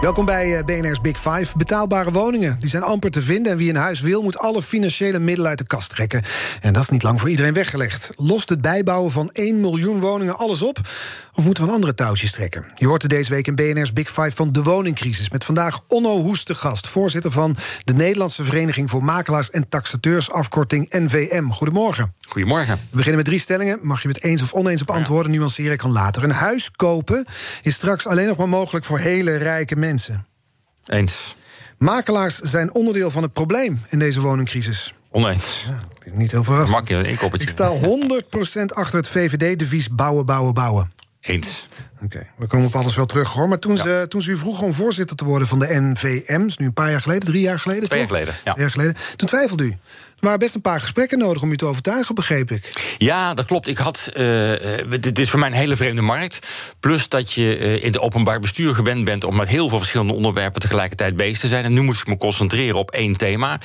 Welkom bij eh, BNR's Big Five. Betaalbare woningen, die zijn amper te vinden. En wie een huis wil, moet alle financiële middelen uit de kast trekken. En dat is niet lang voor iedereen weggelegd. Lost het bijbouwen van 1 miljoen woningen alles op? Of moeten we een andere touwtjes trekken? Je hoort het deze week in BNR's Big Five van de woningcrisis. Met vandaag Onno Hoest de gast, voorzitter van de Nederlandse Vereniging voor Makelaars en Taxateurs, afkorting NVM. Goedemorgen. Goedemorgen. We beginnen met drie stellingen. Mag je het eens of oneens op antwoorden? Nuanceer ik kan later. Een huis kopen is straks alleen nog maar mogelijk voor hele rijke mensen. Eens. Makelaars zijn onderdeel van het probleem in deze woningcrisis. Oneens. Ja, niet heel verrassend. Mak je een inkoppertje. Ik sta 100% achter het VVD-devies bouwen, bouwen, bouwen. Eens. Oké, we komen op alles wel terug hoor. Maar toen, ze, toen ze u vroeg om voorzitter te worden van de NVM, is nu een paar jaar geleden, drie jaar geleden. Twee jaar geleden, ja. Twee jaar geleden. Toen twijfelde u. Er waren best een paar gesprekken nodig om u te overtuigen, begreep ik. Ja, dat klopt. Ik had, eh, eh, dit is voor mij een hele vreemde markt. Plus dat je eh, in de openbaar bestuur gewend bent om met heel veel verschillende onderwerpen tegelijkertijd bezig te zijn. En nu moest ik me concentreren op één thema.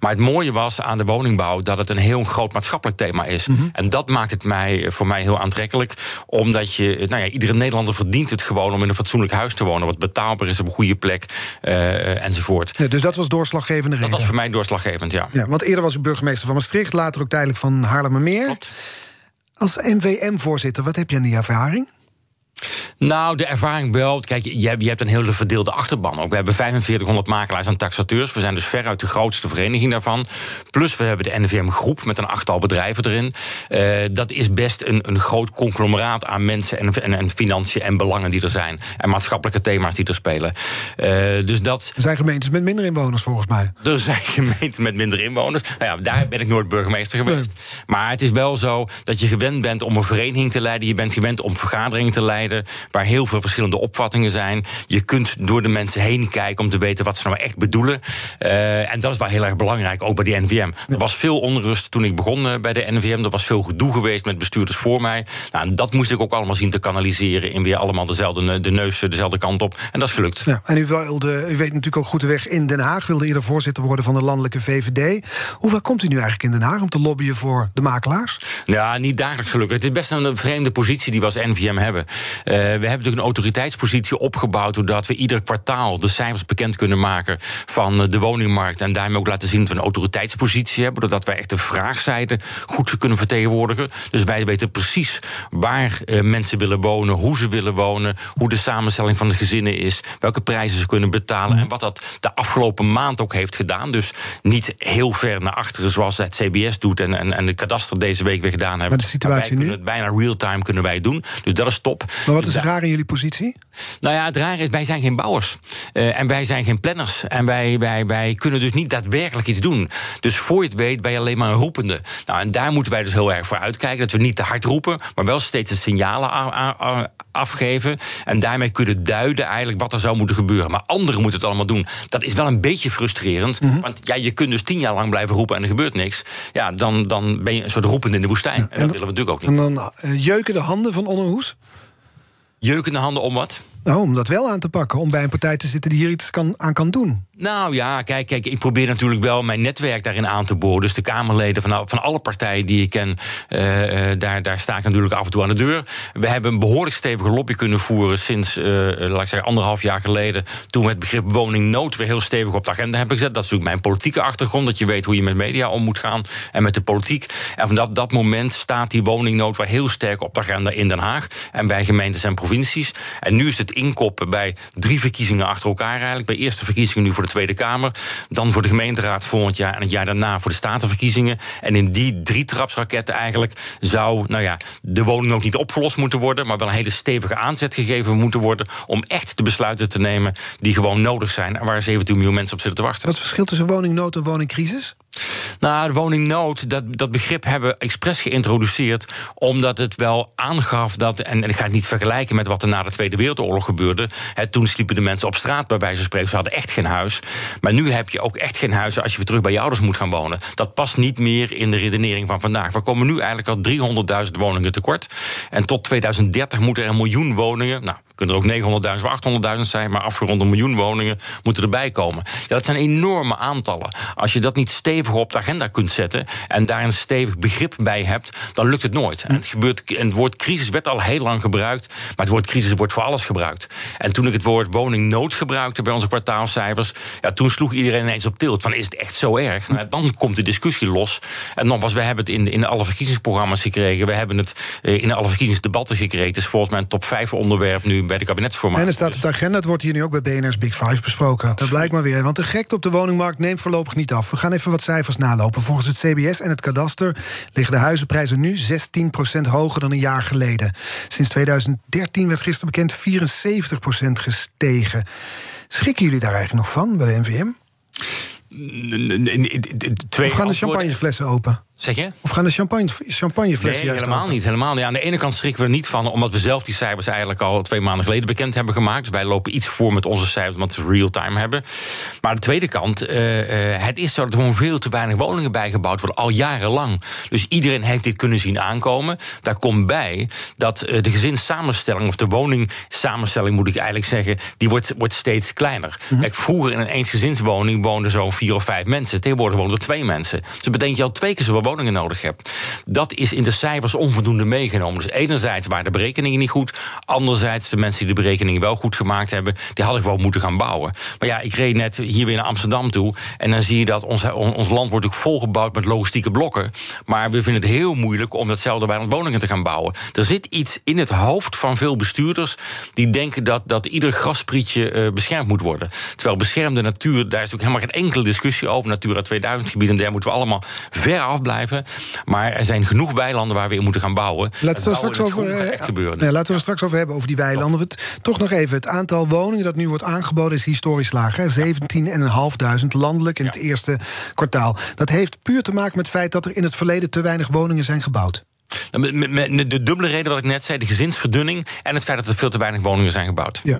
Maar het mooie was aan de woningbouw dat het een heel groot maatschappelijk thema is. En dat maakt het mij, voor mij heel aantrekkelijk. Omdat je, nou ja, iedere Nederlander verdient het gewoon om in een fatsoenlijk huis te wonen. Wat betaalbaar is op een goede plek enzovoort. Ja, dus dat was doorslaggevende Dat reden. was voor mij doorslaggevend, ja. Ja, want eerder was u burgemeester van Maastricht, later ook tijdelijk van Haarlemmermeer. Als NVM-voorzitter, wat heb je aan die ervaring? Nou, de ervaring wel. Kijk, je, hebt- je hebt een hele verdeelde achterban ook. We hebben 4500 makelaars en taxateurs. We zijn dus veruit de grootste vereniging daarvan. Plus we hebben de NVM-groep met een achttal bedrijven erin. Eh, dat is best een, een groot conglomeraat aan mensen en, en, en financiën en belangen die er zijn. En maatschappelijke thema's die er spelen. Eh, dus dat. Er zijn gemeentes met minder inwoners volgens mij. Er zijn gemeenten met minder inwoners. Nou ja, daar ben ik nooit burgemeester geweest. Maar het is wel zo dat je gewend bent om een vereniging te leiden. Je bent gewend om vergaderingen te leiden. Waar heel veel verschillende opvattingen zijn. Je kunt door de mensen heen kijken om te weten wat ze nou echt bedoelen. Eh, en dat is wel heel erg belangrijk, ook bij de NVM. Er was veel onrust toen ik begon eh, bij de NVM. Er was veel gedoe geweest met bestuurders voor mij. Nou, en dat moest ik ook allemaal zien te kanaliseren. In weer allemaal dezelfde de neus eh, dezelfde kant op. En dat is gelukt. Ja, en u, wilde, u weet natuurlijk ook goed de weg in Den Haag. Wilde eerder voorzitter worden van de landelijke VVD. Hoe ver komt u nu eigenlijk in Den Haag om te lobbyen voor de makelaars? Ja, niet dagelijks gelukkig. Het is best een vreemde positie die we als NVM hebben. Eh, we hebben natuurlijk een autoriteitspositie opgebouwd... doordat we ieder kwartaal de cijfers bekend kunnen maken... van eh, de woningmarkt en daarmee ook laten zien dat we een autoriteitspositie hebben... doordat wij echt de vraagzijde goed kunnen vertegenwoordigen. Dus wij weten precies waar eh, mensen willen wonen... hoe ze willen wonen, hoe de samenstelling van de gezinnen is... welke prijzen ze kunnen betalen... en wat dat de afgelopen maand ook heeft gedaan. Dus niet heel ver naar achteren zoals het CBS doet... en, en, en de kadaster deze week weer gedaan hebben. Maar de situatie wij kunnen nu? het bijna real-time kunnen wij doen. Dus dat is top. Maar wat is raar in jullie positie? nou ja, het rare is, wij zijn geen bouwers. Eh, en wij zijn geen planners. En wij, wij, wij kunnen dus niet daadwerkelijk iets doen. Dus voor je het weet ben je alleen maar een roepende. Nou, en daar moeten wij dus heel erg voor uitkijken. Dat we niet te hard roepen, maar wel steeds de signalen afgeven. En daarmee kunnen duiden eigenlijk wat er zou moeten gebeuren. Maar anderen moeten het allemaal doen. Dat is wel een beetje frustrerend. Want ja, je kunt dus tien jaar lang blijven roepen en er gebeurt niks. Ja, dan, dan ben je een soort roepende in de woestijn. En dat willen we natuurlijk ook niet. En dan eh, jeuken de handen van Onno Hoes? Jeukende handen om wat? Nou, om dat wel aan te pakken. Om bij een partij te zitten die hier iets kan, aan kan doen. Nou ja, kijk, kijk, ik probeer natuurlijk wel mijn netwerk daarin aan te boren. Dus de Kamerleden van, van alle partijen die ik ken, eh, eh, daar, daar sta ik natuurlijk af en toe aan de deur. We hebben een behoorlijk stevige lobby kunnen voeren sinds, eh, laat ik zeggen, anderhalf jaar geleden. Toen we het begrip woningnood weer heel stevig op de agenda hebben gezet. Dat is natuurlijk mijn politieke achtergrond, dat je weet hoe je met media om moet gaan en met de politiek. En vanaf dat moment staat die woningnood weer heel sterk op de agenda in Den Haag en bij gemeentes en provincies. En nu is het inkoppen bij drie verkiezingen achter elkaar eigenlijk. Bij eerste verkiezingen nu voor de Tweede Kamer. Dan voor de gemeenteraad volgend jaar. En het jaar daarna voor de statenverkiezingen. En in die drie trapsraketten eigenlijk zou nou ja, de woning ook niet opgelost moeten worden. Maar wel een hele stevige aanzet gegeven moeten worden. Om echt de besluiten te nemen die gewoon nodig zijn. En waar 17 miljoen mensen op zitten te wachten. Wat het verschil tussen woningnood en woningcrisis? Nou, woningnood, dat, dat begrip hebben we expres geïntroduceerd. omdat het wel aangaf dat. En, ik ga het niet vergelijken met wat er na de Tweede Wereldoorlog gebeurde. toen sliepen de mensen op straat, bij wijze van spreken. Ze hadden echt geen huis. Maar nu heb je ook echt geen huis als je weer terug bij je ouders moet gaan wonen. Dat past niet meer in de redenering van vandaag. We komen nu eigenlijk al 300.000 woningen tekort. En tot 2030 moeten er een miljoen woningen. Nou, kunnen er ook 900.000 of 800.000 zijn, maar afgerond een miljoen woningen moeten erbij komen. Ja, dat zijn enorme aantallen. Als je dat niet stevig op de agenda kunt zetten en daar een stevig begrip bij hebt, dan lukt het nooit. En het, gebeurt, het woord crisis werd al heel lang gebruikt, maar het woord crisis wordt voor alles gebruikt. En toen ik het woord woningnood gebruikte bij onze kwartaalcijfers, ja, toen sloeg iedereen ineens op tilt. Van is het echt zo erg? Nou, dan komt de discussie los. En nogmaals, we hebben het in, in alle verkiezingsprogramma's gekregen. We hebben het eh, in alle verkiezingsdebatten gekregen. Het is volgens mij een top 5 onderwerp nu bij de kabinetsformatie. En het staat op de agenda. Het wordt hier nu ook bij BNR's Big Five besproken. Dat blijkt maar weer. Want de gekte op de woningmarkt neemt voorlopig niet af. We gaan even wat cijfers nalopen. Volgens het CBS en het kadaster liggen de huizenprijzen nu 16% hoger dan een jaar geleden. Sinds 2013 werd gisteren bekend 74% gestegen. Schrikken jullie daar eigenlijk nog van bij de NVM? Twee of gaan de champagneflessen open? Zeg je? Of gaan de champagne, champagneflessen nee, helemaal niet, helemaal niet. Aan de ene kant schrikken we niet van... omdat we zelf die cijfers eigenlijk al twee maanden geleden bekend hebben gemaakt. Dus wij lopen iets voor met onze cijfers, omdat ze real-time hebben. Maar aan de tweede kant, uh, uh, het is zo dat er gewoon veel te weinig woningen bijgebouwd worden, al jarenlang. Dus iedereen heeft dit kunnen zien aankomen. Daar komt bij dat uh, de gezinssamenstelling, of de woningsamenstelling moet ik eigenlijk zeggen... die wordt, wordt steeds kleiner. Mm Kijk, vroeger in een eensgezinswoning woonden zo'n vier of vijf mensen. Tegenwoordig wonen er twee mensen. Dus dat betekent je al twee keer zoveel woningen nodig hebt. Dat is in de cijfers onvoldoende meegenomen. Dus enerzijds waren de berekeningen niet goed. Anderzijds, de mensen die de berekeningen wel goed gemaakt hebben, die hadden gewoon moeten gaan bouwen. Maar ja, ik reed net hier weer naar Amsterdam toe. En dan zie je dat ons, ons land wordt ook volgebouwd met logistieke blokken. Maar we vinden het heel moeilijk om datzelfde bij woningen te gaan bouwen. Er zit iets in het hoofd van veel bestuurders die denken dat, dat ieder grasprietje uh, beschermd moet worden. Terwijl beschermde natuur, daar is ook helemaal geen enkele discussie over. Natura 2000 gebieden, daar moeten we allemaal ver af blijven. Maar er zijn genoeg weilanden waar we in moeten gaan bouwen. Laten we, straks over, uh, laten we straks over hebben, over die weilanden. Het, toch nog even, het aantal woningen dat nu wordt aangeboden is historisch laag. 17.500 landelijk in het eerste kwartaal. Dat heeft puur te maken met het feit dat er in het verleden te weinig woningen zijn gebouwd. De dubbele reden wat ik net zei, de gezinsverdunning... en het feit dat er veel te weinig woningen zijn gebouwd. Ja.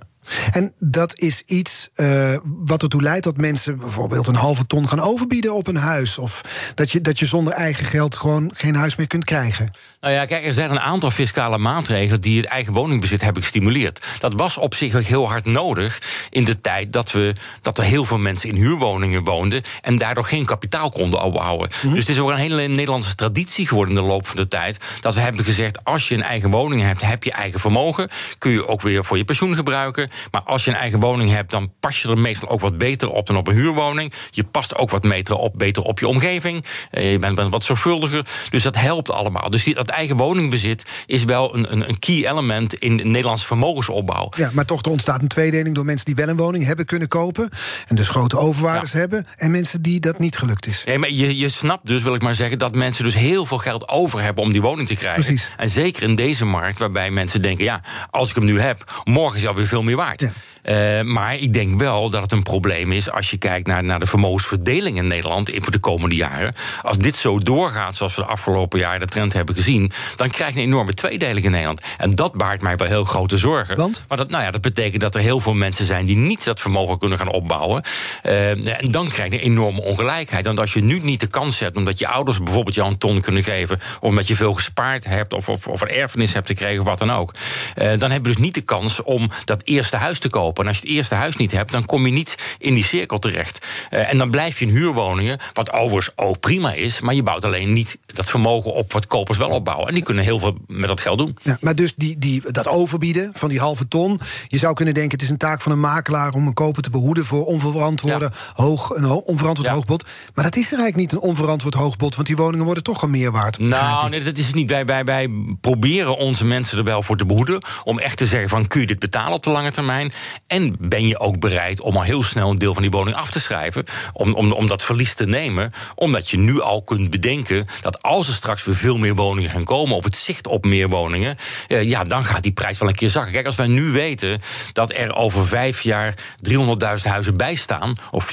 En dat is iets uh, wat ertoe leidt dat mensen bijvoorbeeld een halve ton gaan overbieden op een huis. Of dat je, dat je zonder eigen geld gewoon geen huis meer kunt krijgen. Nou ja, kijk, er zijn een aantal fiscale maatregelen die het eigen woningbezit hebben gestimuleerd. Dat was op zich heel hard nodig in de tijd dat, we, dat er heel veel mensen in huurwoningen woonden en daardoor geen kapitaal konden opbouwen. Mm Dus het is ook een hele Nederlandse traditie geworden in de loop van de tijd. Dat we hebben gezegd: als je een eigen woning hebt, heb je eigen vermogen. Kun je ook weer voor je pensioen gebruiken. Maar als je een eigen woning hebt, dan pas je er meestal ook wat beter op dan op een huurwoning. Je past ook wat beter op, beter op je omgeving. Eh, je bent, wat zorgvuldiger. Dus dat helpt allemaal. Dus dat eigen woningbezit is wel een, een, een key element in de Nederlandse vermogensopbouw. Ja, maar toch er ontstaat een tweedeling door mensen die wel een woning hebben kunnen kopen. En dus grote overwaardes hebben. En mensen die dat niet gelukt is. Nee, maar je, je snapt dus, wil ik maar zeggen, dat mensen dus heel veel geld over hebben om die woning te krijgen. Precies. En zeker in deze markt, waarbij mensen denken: ja, als ik hem nu heb, morgen is hij alweer veel meer waard. Ja. Uh, maar ik denk wel dat het een probleem is als je kijkt naar, naar de vermogensverdeling in Nederland voor de komende jaren. Als dit zo doorgaat zoals we de afgelopen jaren de trend hebben gezien, dan krijg je een enorme tweedeling in Nederland. En dat baart mij wel heel grote zorgen. Want? Maar dat, nou ja, dat betekent dat er heel veel mensen zijn die niet dat vermogen kunnen gaan opbouwen. Uh, en dan krijg je een enorme ongelijkheid. Want als je nu niet de kans hebt, omdat je ouders bijvoorbeeld jou een ton kunnen geven, of omdat je veel gespaard hebt, of, of, of een erfenis hebt gekregen, of wat dan ook, uh, dan heb je dus niet de kans om dat eerste huis te kopen. En als je het eerste huis niet hebt, dan kom je niet in die cirkel terecht. Uh, en dan blijf je in huurwoningen, wat overigens ook prima is, maar je bouwt alleen niet dat vermogen op wat kopers wel opbouwen. En die kunnen heel veel met dat geld doen. Ja, maar dus die, die, dat overbieden van die halve ton, je zou kunnen denken: het is een taak van een makelaar om een koper te behoeden voor onverantwoorde ja. hoog, een onverantwoord ja. hoogbod. Maar dat is er eigenlijk niet, een onverantwoord hoogbod, want die woningen worden toch al meer waard. Nou, nee, dat is niet. Wij, wij, wij proberen onze mensen er wel voor te behoeden om echt te zeggen: van kun je dit betalen op de lange termijn? En ben je ook bereid om al heel snel een deel van die woning af te schrijven, om, om, om dat verlies te nemen, omdat je nu al kunt bedenken dat als er straks weer veel meer woningen gaan komen, of het zicht op meer woningen, eh, ja, dan gaat die prijs wel een keer zakken. Kijk, als wij nu weten dat er over vijf jaar 300.000 huizen bijstaan, of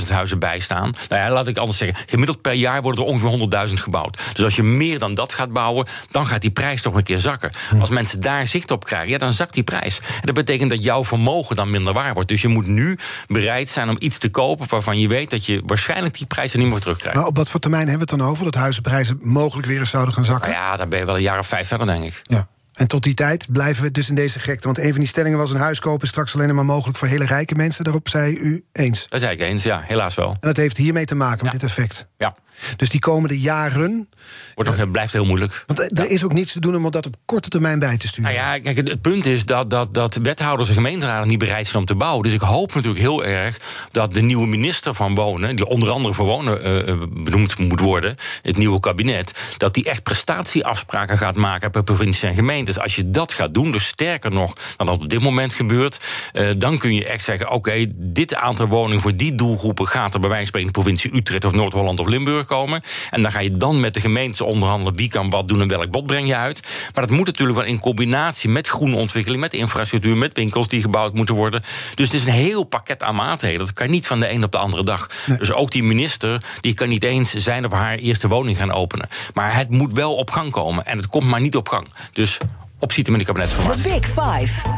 400.000 huizen bijstaan, nou ja, laat ik anders zeggen, gemiddeld per jaar worden er ongeveer 100.000 gebouwd. Dus als je meer dan dat gaat bouwen, dan gaat die prijs toch een keer zakken. Als mensen daar zicht op krijgen, ja, dan zakt die prijs. En dat betekent dat jouw vermogen dan minder waar wordt. Dus je moet nu bereid zijn om iets te kopen waarvan je weet dat je waarschijnlijk die prijs er niet meer terugkrijgt. Maar op wat voor termijn hebben we het dan over? Dat huizenprijzen mogelijk weer eens zouden gaan zakken? Nou ja, daar ben je wel een jaar of vijf verder, denk ik. Ja. En tot die tijd blijven we dus in deze gekte. Want een van die stellingen was: een huis kopen straks alleen maar mogelijk voor hele rijke mensen. Daarop zei u eens. Dat zei ik eens, ja, helaas wel. En dat heeft hiermee te maken met Ja. dit effect. Ja. Dus die komende jaren. Wordt nog, het blijft heel moeilijk. Want er er is ook niets te doen om dat op korte termijn bij te sturen. Nou ja, kijk, het, het punt is dat, dat, dat wethouders en gemeenteraden niet bereid zijn om te bouwen. Dus ik hoop natuurlijk heel erg dat de nieuwe minister van Wonen, die onder andere voor Wonen eh, eh, benoemd moet worden, het nieuwe kabinet, dat die echt prestatieafspraken gaat maken per provincie en gemeentes. Als je dat gaat doen, dus sterker nog dan dat op dit moment gebeurt, eh, dan kun je echt zeggen: oké, dit aantal woningen voor die doelgroepen gaat er bij wijze van in de provincie Utrecht of Noord-Holland of Limburg komen. En dan ga je dan met de gemeentes onderhandelen wie kan wat doen en welk bod breng je uit. Maar dat moet natuurlijk wel in combinatie met groene ontwikkeling, met infrastructuur, met winkels die gebouwd moeten worden. Dus het is een heel pakket aan maatregelen. Dat kan niet van de een op de andere dag. Dus ook die minister die kan niet eens zijn of haar eerste woning gaan openen. Maar het moet wel op gang komen. En het komt maar niet op gang. Dus opzieten met de The kabinetsformatie. Big Five.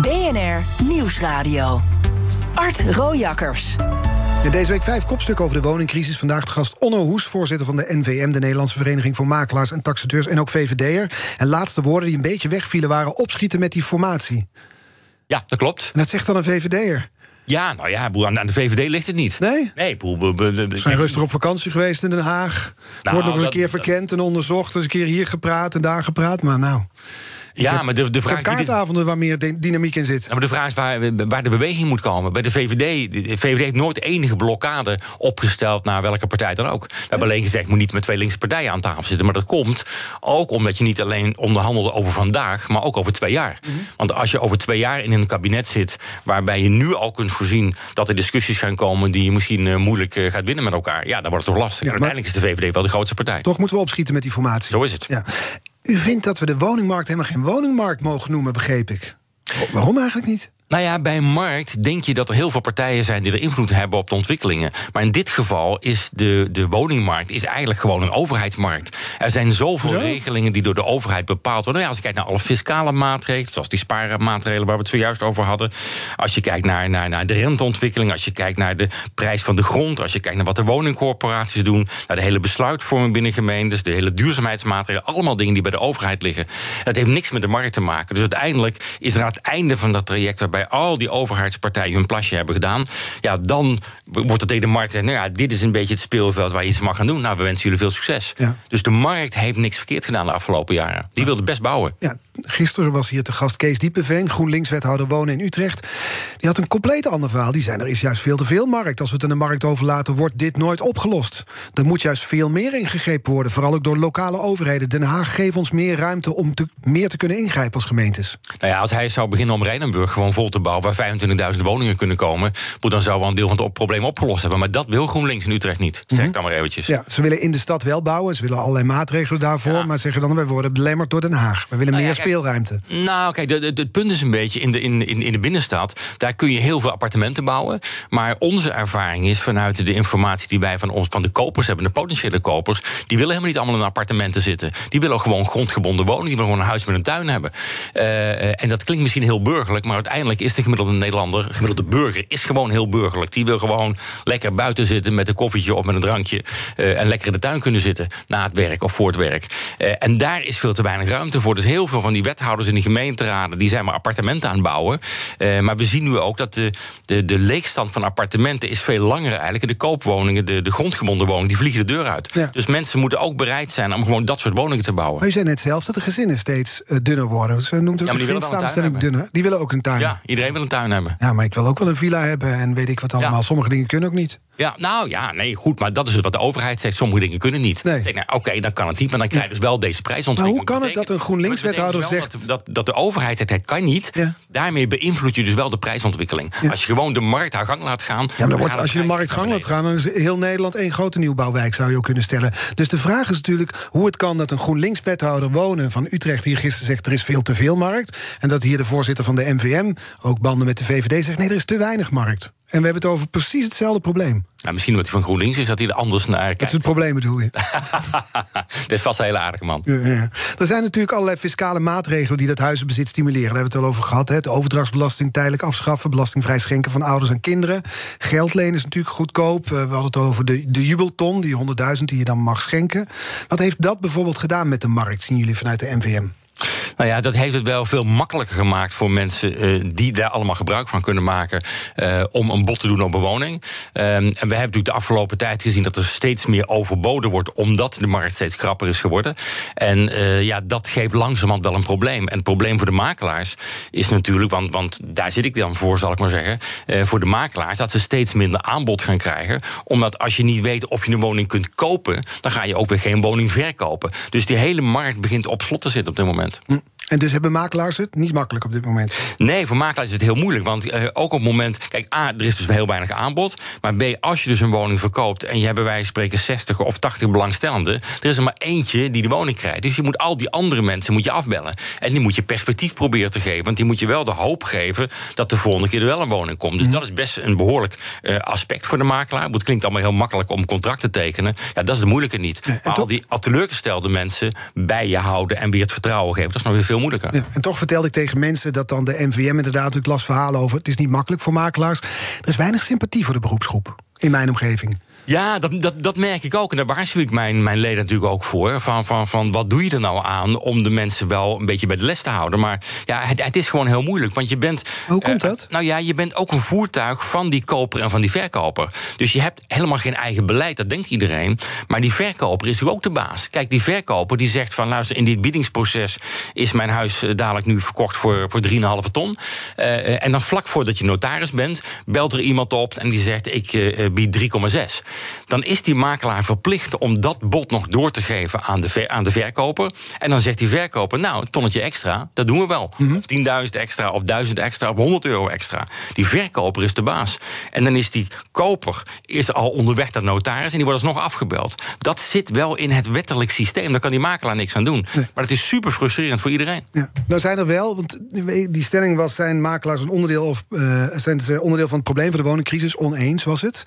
BNR Nieuwsradio. Art Rojakkers. Deze week vijf kopstukken over de woningcrisis. Vandaag de gast Onno Hoes, voorzitter van de NVM... de Nederlandse Vereniging voor Makelaars en Taxateurs... en ook VVD'er. En laatste woorden die een beetje wegvielen waren... opschieten met die formatie. Ja, dat klopt. En dat zegt dan een VVD'er. Ja, nou ja, aan de VVD ligt het niet. Nee? Nee, boel, We zijn rustig op vakantie geweest in Den Haag. Nou, Wordt nog eens een keer verkend en onderzocht. eens een keer hier gepraat en daar gepraat. Maar nou, Ja, maar de, de vraag kaartavonden waar meer dy- dynamiek in zit. Ja, maar de vraag is waar, waar de beweging moet komen. Bij de VVD, de VVD heeft nooit enige blokkade opgesteld naar welke partij dan ook. We hebben alleen gezegd, moet niet met twee linkse partijen aan tafel zitten. Maar dat komt ook omdat je niet alleen onderhandelt over vandaag, maar ook over twee jaar. Want als je over twee jaar in een kabinet zit, waarbij je nu al kunt voorzien dat er discussies gaan komen die je misschien eh, moeilijk eh, gaat winnen met elkaar, ja, dan wordt het toch lastig. Ja, en maar- uiteindelijk is de VVD wel de grootste partij. Toch moeten we opschieten met die formatie. Zo is het. Ja. U vindt dat we de woningmarkt helemaal geen woningmarkt mogen noemen, begreep ik. Waarom eigenlijk niet? Nou ja, bij een markt denk je dat er heel veel partijen zijn die er invloed hebben op de ontwikkelingen. Maar in dit geval is de, de woningmarkt is eigenlijk gewoon een overheidsmarkt. Er zijn zoveel Zo? regelingen die door de overheid bepaald worden. Nou ja, als je kijkt naar alle fiscale maatregelen, zoals die spaarmaatregelen waar we het zojuist over hadden. Als je kijkt naar, naar, naar de renteontwikkeling, als je kijkt naar de prijs van de grond, als je kijkt naar wat de woningcorporaties doen, naar de hele besluitvorming binnen gemeentes, de hele duurzaamheidsmaatregelen, allemaal dingen die bij de overheid liggen. Dat heeft niks met de markt te maken. Dus uiteindelijk is er aan het einde van dat traject, waarbij al die overheidspartijen hun plasje hebben gedaan, ja, dan wordt tegen de markt gezegd: nou ja, dit is een beetje het speelveld waar je iets mag gaan doen. Nou, we wensen jullie veel succes. Ja. Dus de markt heeft niks verkeerd gedaan de afgelopen jaren. Die wilde best bouwen. Ja, gisteren was hier te gast Kees Diepeveen, GroenLinks-wethouder wonen in Utrecht. Die had een compleet ander verhaal. Die zei, er is juist veel te veel markt. Als we het aan de markt overlaten, wordt dit nooit opgelost. Er moet juist veel meer ingegrepen worden. Vooral ook door lokale overheden. Den Haag, geef ons meer ruimte om te, meer te kunnen ingrijpen als gemeentes. Nou ja, als hij zou beginnen om Rijdenburg gewoon vol te bouwen, waar 25.000 woningen kunnen komen, dan zou wel een deel van het op- probleem opgelost hebben. Maar dat wil GroenLinks in Utrecht niet. Zeg ik dan maar eventjes. Ja, ze willen in de stad wel bouwen. Ze willen allerlei maatregelen daarvoor. Ja. Maar zeggen dan, wij worden belemmerd door Den Haag. We willen Nou ja, meer kijk, speelruimte. Nou, kijk, het punt is een beetje in de, in, in, in de binnenstad. Daar kun je heel veel appartementen bouwen. Maar onze ervaring is vanuit de informatie die wij van, ons, van de kopers hebben, de potentiële kopers. die willen helemaal niet allemaal in appartementen zitten. Die willen gewoon grondgebonden wonen. Die willen gewoon een huis met een tuin hebben. Eh, eh, en dat klinkt misschien heel burgerlijk. maar uiteindelijk is de gemiddelde Nederlander, gemiddelde burger, is gewoon heel burgerlijk. Die wil gewoon lekker buiten zitten met een koffietje of met een drankje. eh, en lekker in de tuin kunnen zitten na het werk of voor het werk. Eh, en daar is veel te weinig ruimte voor. Dus heel veel van die wethouders in die gemeenteraden die zijn maar appartementen aan het bouwen. Eh, maar we zien nu ook dat de, de, de leegstand van appartementen is veel langer eigenlijk. En de koopwoningen, de, de grondgebonden woningen, die vliegen de deur uit. Ja. Dus mensen moeten ook bereid zijn om gewoon dat soort woningen te bouwen. Maar u zei net zelf dat de gezinnen steeds dunner worden. Ze noemt ook de wel een tuin gezinssamenstelling dunner. Die willen ook een tuin. Ja, iedereen wil een tuin hebben. Ja, maar ik wil ook wel een villa hebben en weet ik wat allemaal. Ja. Sommige dingen kunnen ook niet. Ja, nou ja, nee, goed, maar dat is het wat de overheid zegt. Sommige dingen kunnen niet. Nee. Nou, Oké, dan kan het niet, maar dan krijg je dus wel deze prijsontwikkeling. Maar hoe kan het dat een GroenLinks-wethouder het zegt- Dat, dat, dat de overheid zegt, het kan niet. Ja. Daarmee beïnvloed je dus wel de prijsontwikkeling. Ja. Als je gewoon de markt haar gang laat gaan... Ja, maar dan wordt, gaan als je de markt gang laat gaan, dan is heel Nederland één grote nieuwbouwwijk, zou je ook kunnen stellen. Dus de vraag is natuurlijk hoe het kan dat een GroenLinks-wethouder wonen van Utrecht hier gisteren zegt er is veel te veel markt. En dat hier de voorzitter van de MVM, ook banden met de VVD, zegt nee, er is te weinig markt. En we hebben het over precies hetzelfde probleem. Nou, misschien wat hij van GroenLinks is, dat hij er anders naar Dat is kijkt. het probleem, bedoel je? Dat is vast een hele aardige man. Ja, ja. Er zijn natuurlijk allerlei fiscale maatregelen die dat huizenbezit stimuleren. Daar hebben we het al over gehad. Hè. De overdrachtsbelasting tijdelijk afschaffen, belastingvrij schenken van ouders en kinderen. Geld lenen is natuurlijk goedkoop. Eh, We hadden het al over de, de jubelton, die 100.000 die je dan mag schenken. Wat heeft dat bijvoorbeeld gedaan met de markt, zien jullie vanuit de NVM? Nou ja, dat heeft het wel veel makkelijker gemaakt voor mensen eh, die daar allemaal gebruik van kunnen maken eh, om een bod te doen op bewoning. Ehm, en we hebben natuurlijk de afgelopen tijd gezien dat er steeds meer overboden wordt, omdat de markt steeds krapper is geworden. En eh, ja, dat geeft langzamerhand wel een probleem. En het probleem voor de makelaars is natuurlijk, want, want daar zit ik dan voor, zal ik maar zeggen, voor de makelaars dat ze steeds minder aanbod gaan krijgen. Omdat als je niet weet of je een woning kunt kopen, dan ga je ook weer geen woning verkopen. Dus die hele markt begint op slot te zitten op dit moment. halt. Mhm. En dus hebben makelaars het niet makkelijk op dit moment. Nee, voor makelaars is het heel moeilijk. Want eh, ook op het moment. Kijk, A, er is dus heel weinig aanbod. Maar B, als je dus een woning verkoopt. en je hebt bij wijze van spreken 60 of 80 belangstellenden. er is er maar eentje die de woning krijgt. Dus je moet al die andere mensen moet je afbellen. En die moet je perspectief proberen te geven. Want die moet je wel de hoop geven. dat de volgende keer er wel een woning komt. Dus dat is best een behoorlijk eh, aspect voor de makelaar. Het klinkt allemaal heel makkelijk om contract te tekenen. Ja, dat is de moeilijke niet. maar al die al teleurgestelde mensen bij je houden. en weer het vertrouwen geven. dat is nog weer veel moeilijker. Ja, en toch vertelde ik tegen mensen dat dan de NVM inderdaad, ik las verhalen over, het is niet makkelijk voor makelaars. Er is weinig sympathie voor de beroepsgroep in mijn omgeving. Ja, dat, dat, dat merk ik ook. En daar waarschuw ik mijn, mijn leden natuurlijk ook voor. Van, van, van wat doe je er nou aan om de mensen wel een beetje bij de les te houden. Maar ja, het, het is gewoon heel moeilijk. Want je bent. Hoe komt eh, dat? nou ja, je bent ook een voertuig van die koper en van die verkoper. Dus je hebt helemaal geen eigen beleid, dat denkt iedereen. Maar die verkoper is natuurlijk ook de baas. Kijk, die verkoper die zegt van luister, in dit biedingsproces is mijn huis eh, dadelijk nu verkocht voor, voor 3,5 ton. Eh, en dan vlak voordat je notaris bent, belt er iemand op en die zegt ik bied 3,6. Dan is die makelaar verplicht om dat bod nog door te geven aan de, ver- aan de verkoper. En dan zegt die verkoper, nou, een tonnetje extra, dat doen we wel. Of 10.000 extra, of 1000 extra, of 100 euro extra. Die verkoper is de baas. En dan is die koper is al onderweg naar de notaris en die wordt alsnog afgebeld. Dat zit wel in het wettelijk systeem. Daar kan die makelaar niks aan doen. Maar het is super frustrerend voor iedereen. Ja, nou zijn er wel, want die stelling was: zijn makelaars een onderdeel, of, eh, zijn ze onderdeel van het probleem van de woningcrisis? Oneens was het.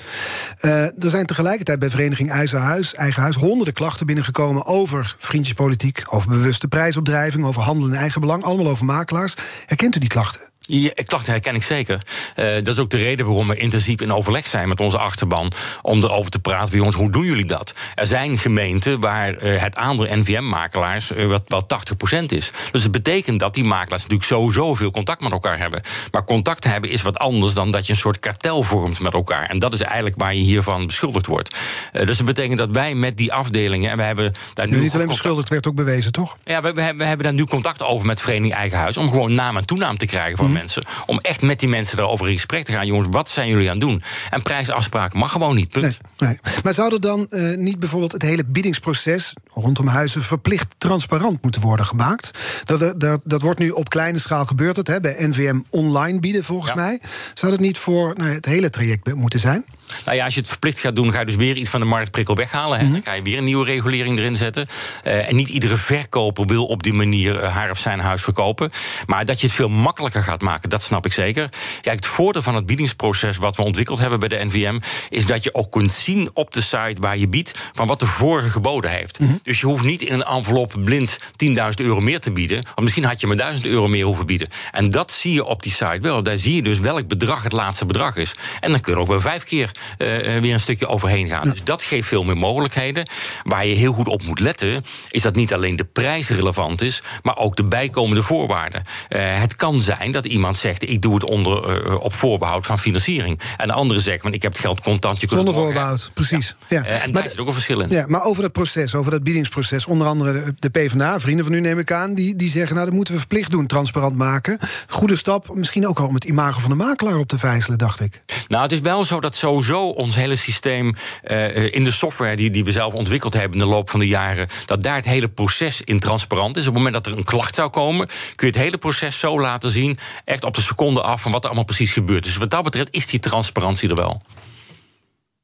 Eh, er zijn tegelijkertijd bij Vereniging Eigen Huis, Eigen Huis honderden klachten binnengekomen over vriendjespolitiek, over bewuste prijsopdrijving, over handel in eigen belang, allemaal over makelaars. Herkent u die klachten? Ja, klachten herken ik zeker. Eh, dat is ook de reden waarom we intensief in overleg zijn met onze achterban. Om erover te praten. Jongens, hoe doen jullie dat? Er zijn gemeenten waar eh, het aandeel NVM-makelaars eh, wat, wat 80% is. Dus het betekent dat die makelaars natuurlijk sowieso veel contact met elkaar hebben. Maar contact hebben is wat anders dan dat je een soort kartel vormt met elkaar. En dat is eigenlijk waar je hiervan beschuldigd wordt. Dus dat betekent dat wij met die afdelingen. En we hebben daar nu. Nu niet alleen contact- beschuldigd, werd ook bewezen, toch? ja, we, we hebben daar nu contact over met Vereniging Eigen Huis. Om gewoon naam en toenaam te krijgen van mensen. Om echt met die mensen daarover in gesprek te gaan. Jongens, wat zijn jullie aan het doen? En prijsafspraken mag gewoon niet. Punt. Nee, nee. Maar zou er dan eh, niet bijvoorbeeld het hele biedingsproces rondom huizen verplicht transparant moeten worden gemaakt? Dat, er- dat, dat wordt nu op kleine schaal gebeurd, het, hè, bij NVM online bieden volgens Ja. mij. Zou dat niet voor nou, het hele traject moeten zijn? Nou ja, als je het verplicht gaat doen, ga je dus weer iets van de marktprikkel weghalen. Hè. Dan ga je weer een nieuwe regulering erin zetten. Eh, en niet iedere verkoper wil op die manier eh, haar of zijn huis verkopen. Maar dat je het veel makkelijker gaat maken, dat snap ik zeker. Kijk, het voordeel van het biedingsproces wat we ontwikkeld hebben bij de NVM, is dat je ook kunt zien op de site waar je biedt van wat de vorige geboden heeft. Dus je hoeft niet in een envelop blind 10.000 euro meer te bieden. Want misschien had je maar 1000 euro meer hoeven bieden. En dat zie je op die site wel. Daar zie je dus welk bedrag het laatste bedrag is. En dan kun je ook wel vijf keer weer een stukje overheen gaan. Dus dat geeft veel meer mogelijkheden. Waar je heel goed op moet letten, is dat niet alleen de prijs relevant is, maar ook de bijkomende voorwaarden. Eh, het kan zijn dat iemand zegt: ik doe het onder, eh, op voorbehoud van financiering. En de andere zegt: want ik heb het geld contant. Je kunt Zonder voorbehoud, precies. Ja. Eh, en Maar daar zit ook een verschil in. Ja, maar over dat proces, over dat biedingsproces, onder andere de- PvdA, vrienden van u neem ik aan, die, die zeggen, nou dat moeten we verplicht doen, transparant maken. Goede stap, misschien ook al om het imago van de makelaar op te vijzelen, dacht ik. Nou, het is wel zo dat sowieso ons hele systeem uh, in de software die, die we zelf ontwikkeld hebben in de loop van de jaren, dat daar het hele proces in transparant is. Op het moment dat er een klacht zou komen, kun je het hele proces zo laten zien, echt op de seconde af van wat er allemaal precies gebeurt. Dus wat dat betreft is die transparantie er wel.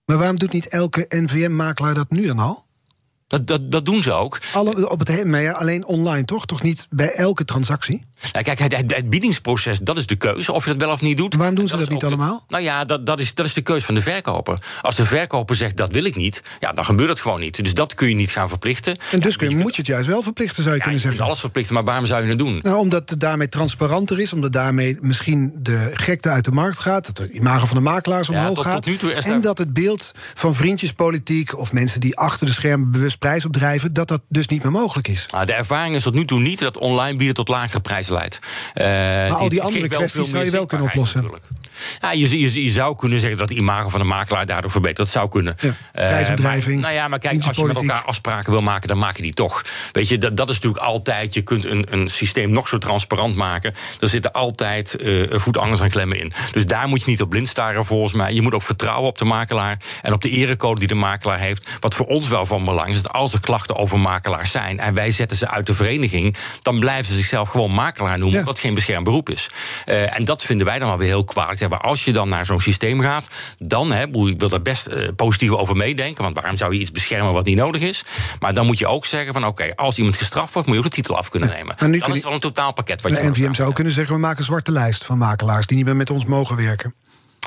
Maar waarom doet niet elke NVM-makelaar dat nu dan al? Dat, dat, dat doen ze ook. Alle, op het, maar ja, alleen online toch? Toch niet bij elke transactie? Nou, kijk, het, het, biedingsproces, dat is de keuze. Of je dat wel of niet doet. waarom doen ze dat, niet allemaal? nou ja, dat, dat, is, dat is de keuze van de verkoper. Als de verkoper zegt, dat wil ik niet, ja, dan gebeurt het gewoon niet. Dus dat kun je niet gaan verplichten. En dus kun je, moet je het juist wel verplichten, zou je kunnen zeggen. Je alles verplichten, maar waarom zou je het doen? Nou, omdat het daarmee transparanter is. Omdat daarmee misschien de gekte uit de markt gaat. Dat de imago van de makelaars omhoog tot, gaat. Tot nu toe en dat het beeld van vriendjespolitiek... of mensen die achter de schermen bewust prijs opdrijven... dat dat dus niet meer mogelijk is. Nou, de ervaring is tot nu toe niet dat online bieden tot lagere prijzen leidt. Uh, maar al die andere kwesties zou je wel kunnen oplossen. Ja, je, je, je, zou kunnen zeggen dat de imago van de makelaar daardoor verbetert. Dat zou kunnen. Ja, prijsopdrijving. Uh, nou ja, maar kijk, als je met elkaar afspraken wil maken, dan maak je die toch. Weet je, dat, dat is natuurlijk altijd. Je kunt een, een systeem nog zo transparant maken. Er zitten altijd uh, voetangers en klemmen in. Dus daar moet je niet op blind staren, volgens mij. Je moet ook vertrouwen op de makelaar en op de erecode die de makelaar heeft. Wat voor ons wel van belang is, dat als er klachten over makelaars zijn en wij zetten ze uit de vereniging, dan blijven ze zichzelf gewoon makelaar noemen, ja. wat geen beschermd beroep is. Uh, en dat vinden wij dan wel weer heel kwalijk. Maar als je dan naar zo'n systeem gaat, dan, hè, ik wil daar best uh, positief over meedenken. Want waarom zou je iets beschermen wat niet nodig is? Maar dan moet je ook zeggen van oké, als iemand gestraft wordt, moet je ook de titel af kunnen nemen. Ja, dat is wel een totaalpakket. Wat de je NVM zou kunnen zeggen, we maken een zwarte lijst van makelaars die niet meer met ons mogen werken.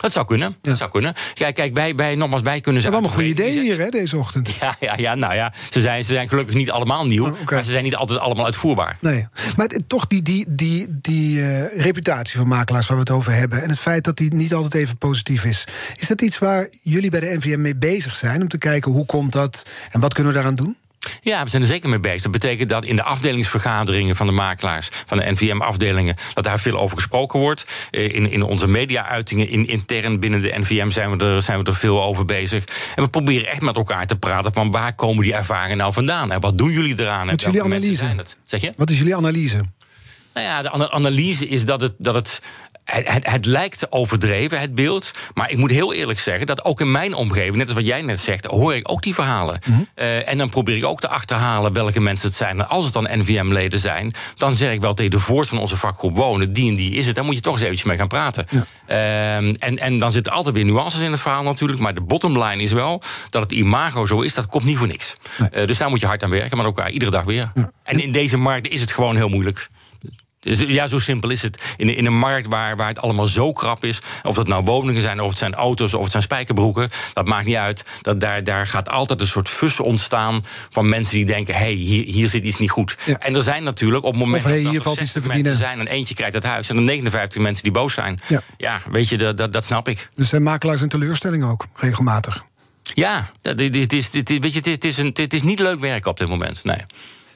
Dat zou kunnen. Dat zou kunnen. Ja, kijk, wij, wij, nogmaals, wij kunnen ze. We hebben allemaal goede ideeën hier, hè, deze ochtend. Ja, ja, ja, nou ja. Ze zijn, ze zijn gelukkig niet allemaal nieuw. Oh, Maar ze zijn niet altijd allemaal uitvoerbaar. Nee. Maar toch die, die, die, die uh, reputatie van makelaars waar we het over hebben. En het feit dat die niet altijd even positief is. Is dat iets waar jullie bij de NVM mee bezig zijn? Om te kijken hoe komt dat en wat kunnen we daaraan doen? Ja, we zijn er zeker mee bezig. Dat betekent dat in de afdelingsvergaderingen van de makelaars, van de NVM-afdelingen, dat daar veel over gesproken wordt. Eh, in, in onze media-uitingen, in, intern binnen de NVM, zijn we, er, zijn we er veel over bezig. En we proberen echt met elkaar te praten van waar komen die ervaringen nou vandaan? En wat doen jullie eraan? Wat is jullie analyse? Zeg je? Wat is jullie analyse? Nou ja, de analyse is dat het, dat het het, het, het, lijkt overdreven, het beeld. Maar ik moet heel eerlijk zeggen dat ook in mijn omgeving, net als wat jij net zegt, hoor ik ook die verhalen. Mm -hmm. uh, en dan probeer ik ook te achterhalen welke mensen het zijn. En als het dan NVM-leden zijn, dan zeg ik wel tegen de voorzitter van onze vakgroep wonen, die en die is het. Dan moet je toch eens eventjes mee gaan praten. Ja. Uh, en, en dan zitten altijd weer nuances in het verhaal natuurlijk. Maar de bottom line is wel dat het imago zo is, dat komt niet voor niks. Nee. Uh, dus daar moet je hard aan werken, maar elkaar iedere dag weer. Ja. En in deze markt is het gewoon heel moeilijk. Dus ja, zo simpel is het. In, in een markt waar, waar het allemaal zo krap is, of het nou woningen zijn, of het zijn auto's, of het zijn spijkerbroeken, dat maakt niet uit. Dat daar, daar gaat altijd een soort fus ontstaan van mensen die denken: hé, hey, hier, hier zit iets niet goed. Ja. En er zijn natuurlijk op het moment of, hey, dat hier valt iets te verdienen. mensen zijn en eentje krijgt het huis en er 59 mensen die boos zijn. Ja, ja weet je, dat, dat, dat snap ik. Dus zijn makelaars een teleurstelling ook, regelmatig. Ja, dit, dit, is, dit, weet je, dit, is een, dit is niet leuk werk op dit moment. Nee.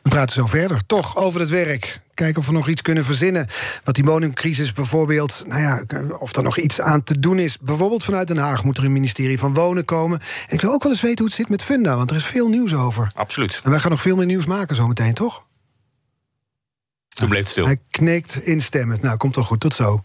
We praten zo verder. Toch over het werk. Kijken of we nog iets kunnen verzinnen. Wat die woningcrisis bijvoorbeeld, nou ja, of er nog iets aan te doen is. Bijvoorbeeld vanuit Den Haag moet er een ministerie van Wonen komen. En ik wil ook wel eens weten hoe het zit met Funda, want er is veel nieuws over. Absoluut. En wij gaan nog veel meer nieuws maken zometeen, toch? Toen bleef het stil. Hij kneekt instemmend. Nou, komt toch goed. Tot zo.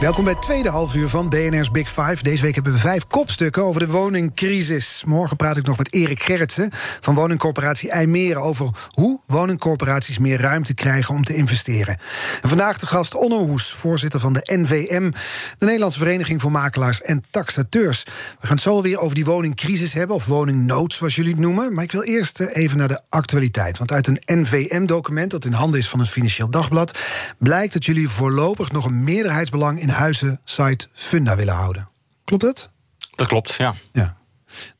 Welkom bij het tweede halfuur van BNR's Big Five. Deze week hebben we vijf kopstukken over de woningcrisis. Morgen praat ik nog met Erik Gerritsen van woningcorporatie IJmeren... over hoe woningcorporaties meer ruimte krijgen om te investeren. En vandaag de gast Onno Hoes, voorzitter van de NVM... de Nederlandse Vereniging voor Makelaars en Taxateurs. We gaan het zo weer over die woningcrisis hebben... of woningnood, zoals jullie het noemen. Maar ik wil eerst even naar de actualiteit. Want uit een NVM-document dat in handen is van het Financieel Dagblad... blijkt dat jullie voorlopig nog een meerderheidsbelang... in huizen site Funda willen houden. Klopt dat? Dat klopt, ja. ja.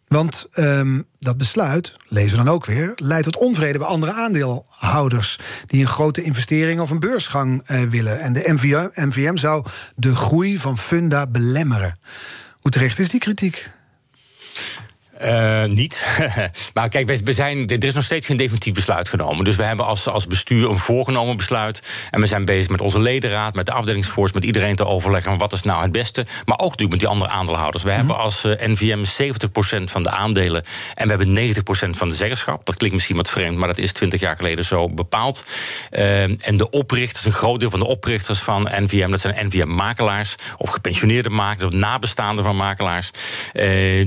Want um, dat besluit, lezen we dan ook weer, leidt tot onvrede bij andere aandeelhouders. die een grote investering of een beursgang uh, willen. En de MVM, MVM zou de groei van Funda belemmeren. Hoe terecht is die kritiek? Uh, niet. maar kijk, we, zijn, er is nog steeds geen definitief besluit genomen. Dus we hebben als, als bestuur een voorgenomen besluit. En we zijn bezig met onze ledenraad, met de afdelingsvoors, met iedereen te overleggen wat is nou het beste. Maar ook natuurlijk met die andere aandeelhouders. We hebben als uh, NVM 70% van de aandelen en we hebben 90% van de zeggenschap. Dat klinkt misschien wat vreemd, maar dat is 20 jaar geleden zo bepaald. Uh, en de oprichters, een groot deel van de oprichters van NVM, dat zijn NVM-makelaars of gepensioneerde makelaars of nabestaanden van makelaars.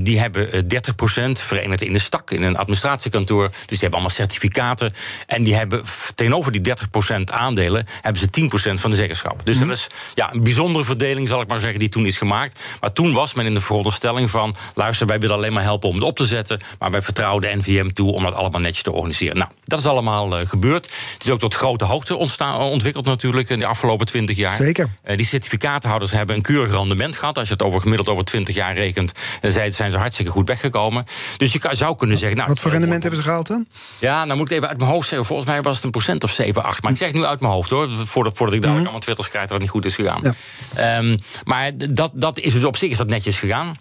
die hebben 30 verenigd in de stak, in een administratiekantoor. Dus die hebben allemaal certificaten. En die hebben tegenover die 30% aandelen, hebben ze 10% van de zeggenschap. Dus dat is ja, een bijzondere verdeling, zal ik maar zeggen, die toen is gemaakt. Maar toen was men in de veronderstelling van: luister, wij willen alleen maar helpen om het op te zetten. Maar wij vertrouwen de NVM toe om dat allemaal netjes te organiseren. Nou, dat is allemaal uh, gebeurd. Het is ook tot grote hoogte ontstaan, ontwikkeld natuurlijk in de afgelopen 20 jaar. Zeker. Uh, die certificatenhouders hebben een keurig rendement gehad. Als je het over gemiddeld over 20 jaar rekent, dan zijn ze hartstikke goed weggekomen. Dus je zou kunnen zeggen. Nou, Wat voor rendement hebben ze gehaald dan? Ja, nou moet ik even uit mijn hoofd zeggen. Volgens mij was het een procent of 7, 8. Maar ik zeg nu uit mijn hoofd hoor. Voordat, voordat ik daar mm allemaal twitters krijg dat het niet goed is gegaan. Ja. Um, maar dat, dat is dus op zich is dat netjes gegaan.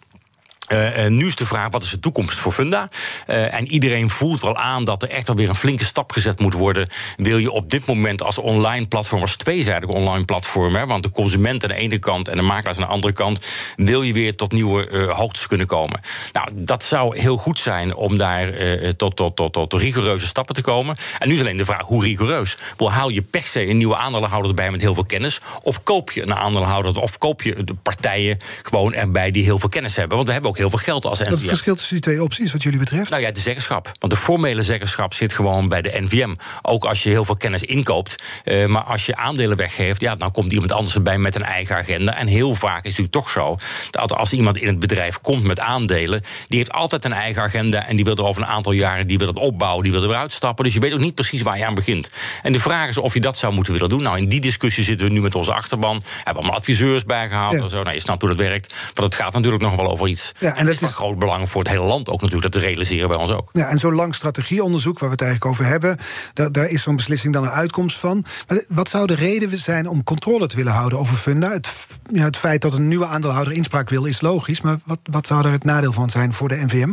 Uh, nu is de vraag, wat is de toekomst voor Funda? Uh, en iedereen voelt wel aan dat er echt wel weer een flinke stap gezet moet worden. Wil je op dit moment als online platform, als tweezijdig online platform... Hè, want de consument aan de ene kant en de makelaars aan de andere kant... wil je weer tot nieuwe uh, hoogtes kunnen komen. Nou, dat zou heel goed zijn om daar tot, tot, tot, tot rigoureuze stappen te komen. En nu is alleen de vraag, hoe rigoureus? Wel, haal je per se een nieuwe aandeelhouder erbij met heel veel kennis... of koop je een aandeelhouder, of koop je de partijen gewoon erbij... die heel veel kennis hebben? Want we hebben ook heel veel geld als NVM. Wat is het verschil tussen die twee opties wat jullie betreft? Nou ja, de zeggenschap. Want de formele zeggenschap zit gewoon bij de NVM. Ook als je heel veel kennis inkoopt. Uh, maar als je aandelen weggeeft, ja, dan komt iemand anders erbij met een eigen agenda. En heel vaak is het natuurlijk toch zo dat als iemand in het bedrijf komt met aandelen, die heeft altijd een eigen agenda en die wil er over een aantal jaren die wil het opbouwen, die wil er weer uitstappen. Dus je weet ook niet precies waar je aan begint. En de vraag is of je dat zou moeten willen doen. Nou, in die discussie zitten we nu met onze achterban. Hebben allemaal adviseurs bijgehaald ja. en zo. Nou, je snapt hoe dat werkt. Want het gaat natuurlijk nog wel over iets. Ja, en dat is van groot belang voor het hele land ook natuurlijk. Dat te realiseren bij ons ook. Ja, en zo'n lang strategieonderzoek waar we het eigenlijk over hebben... daar, daar is zo'n beslissing dan een uitkomst van. Maar wat zou de reden zijn om controle te willen houden over Funda? Het, ja, het feit dat een nieuwe aandeelhouder inspraak wil is logisch... maar wat, wat zou er het nadeel van zijn voor de NVM?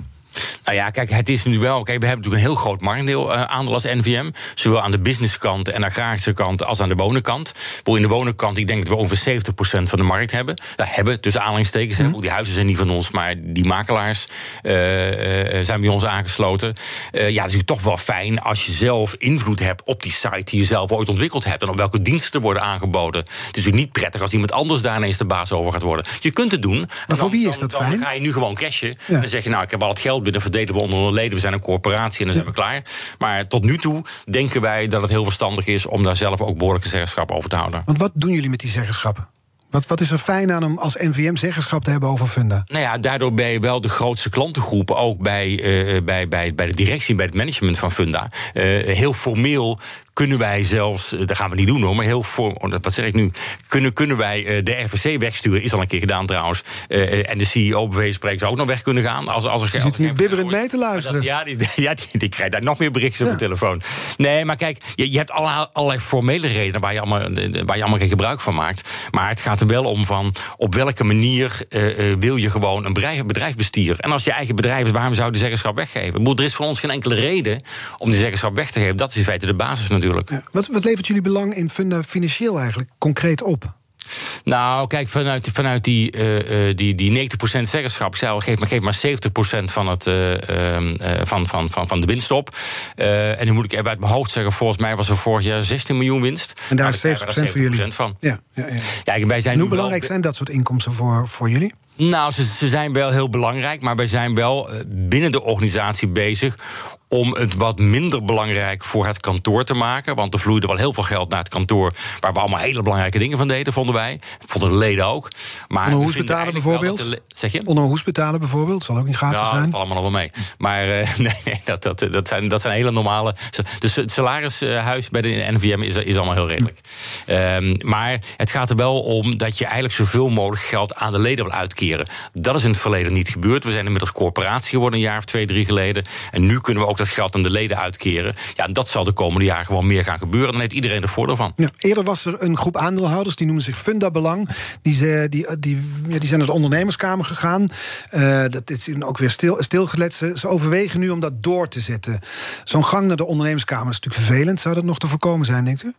Nou ja, kijk, het is nu wel. Kijk, we hebben natuurlijk een heel groot marktdeel uh, aandeel als NVM. Zowel aan de businesskant en agrarische kant als aan de wonenkant. In de wonenkant, ik denk dat we ongeveer 70% van de markt hebben. Dat hebben, tussen aanhalingstekens. Mm. Die huizen zijn niet van ons, maar die makelaars uh, uh, zijn bij ons aangesloten. ja, dat is toch wel fijn als je zelf invloed hebt op die site die je zelf ooit ontwikkeld hebt. En op welke diensten er worden aangeboden. Het is natuurlijk niet prettig als iemand anders daar ineens de baas over gaat worden. Je kunt het doen. Maar voor wie is dat dan, fijn? Dan ga je nu gewoon cashen. Ja. Dan zeg je, nou, ik heb al het geld binnen verdelen we onder de leden. We zijn een corporatie en dan zijn we klaar. Maar tot nu toe denken wij dat het heel verstandig is om daar zelf ook behoorlijke zeggenschap over te houden. Want wat doen jullie met die zeggenschappen? Wat, wat is er fijn aan om als NVM zeggenschap te hebben over Funda? Nou ja, daardoor ben je wel de grootste klantengroep, ook bij, uh, bij, bij, bij de directie, bij het management van Funda. Uh, heel formeel kunnen wij zelfs, eh, dat gaan we niet doen hoor, maar heel voor, oh, wat zeg ik nu, kunnen, kunnen wij de RVC wegsturen, is al een keer gedaan trouwens, uh, en de CEO bij spreken zou ook nog weg kunnen gaan. Als, als er Je zit nu bibberend mee te luisteren. Dat, ja, die, ja die, die, krijgt daar nog meer berichtjes ja. op de telefoon. Nee, maar kijk, je, je hebt allerlei, allerlei formele redenen waar je, allemaal, waar je allemaal geen gebruik van maakt. Maar het gaat er wel om van op welke manier uh, wil je gewoon een bedrijf, bedrijf besturen. En als je eigen bedrijf is, waarom zou je de zeggenschap weggeven? Er is voor ons geen enkele reden om die zeggenschap weg te geven. Dat is in feite de basis natuurlijk. Ja. Wat, wat levert jullie belang in Funda financieel eigenlijk concreet op? Nou, kijk, vanuit, vanuit die, uh, die, die 90% zeggenschap, ik zei geef maar, geef maar 70% van, het, uh, van, van, van, van de winst op. en nu moet ik even uit mijn hoofd zeggen, volgens mij was er vorig jaar 16 miljoen winst. En daar is 70%, 70% voor jullie? van. Ja, ja, ja. ja wij zijn en hoe belangrijk zijn dat soort inkomsten voor, voor jullie? Nou, ze, ze zijn wel heel belangrijk, maar wij zijn wel binnen de organisatie bezig om het wat minder belangrijk voor het kantoor te maken. Want er vloeide wel heel veel geld naar het kantoor... waar we allemaal hele belangrijke dingen van deden, vonden wij. Vonden de leden ook. Maar Onderhoes betalen bijvoorbeeld? De, zeg je? Onderhoes betalen bijvoorbeeld, zal ook niet gratis ja, zijn. dat valt allemaal nog wel mee. Maar uh, nee, nee, dat, dat, dat, zijn, dat zijn hele normale... Dus het salarishuis bij de NVM is, is allemaal heel redelijk. Hm. Um, maar het gaat er wel om dat je eigenlijk zoveel mogelijk geld aan de leden wil uitkeren. Dat is in het verleden niet gebeurd. We zijn inmiddels corporatie geworden een jaar of twee, drie geleden. En nu kunnen we ook dat geld aan de leden uitkeren. Ja, dat zal de komende jaren gewoon meer gaan gebeuren. Dan heeft iedereen er voordeel van. Ja, eerder was er een groep aandeelhouders, die noemen zich Funda Belang. Die, ze, die, die, ja, die zijn naar de ondernemerskamer gegaan. Uh, dat is ook weer stil, stilgelet. Ze, ze overwegen nu om dat door te zetten. Zo'n gang naar de ondernemerskamer is natuurlijk vervelend. Zou dat nog te voorkomen zijn, denkt u?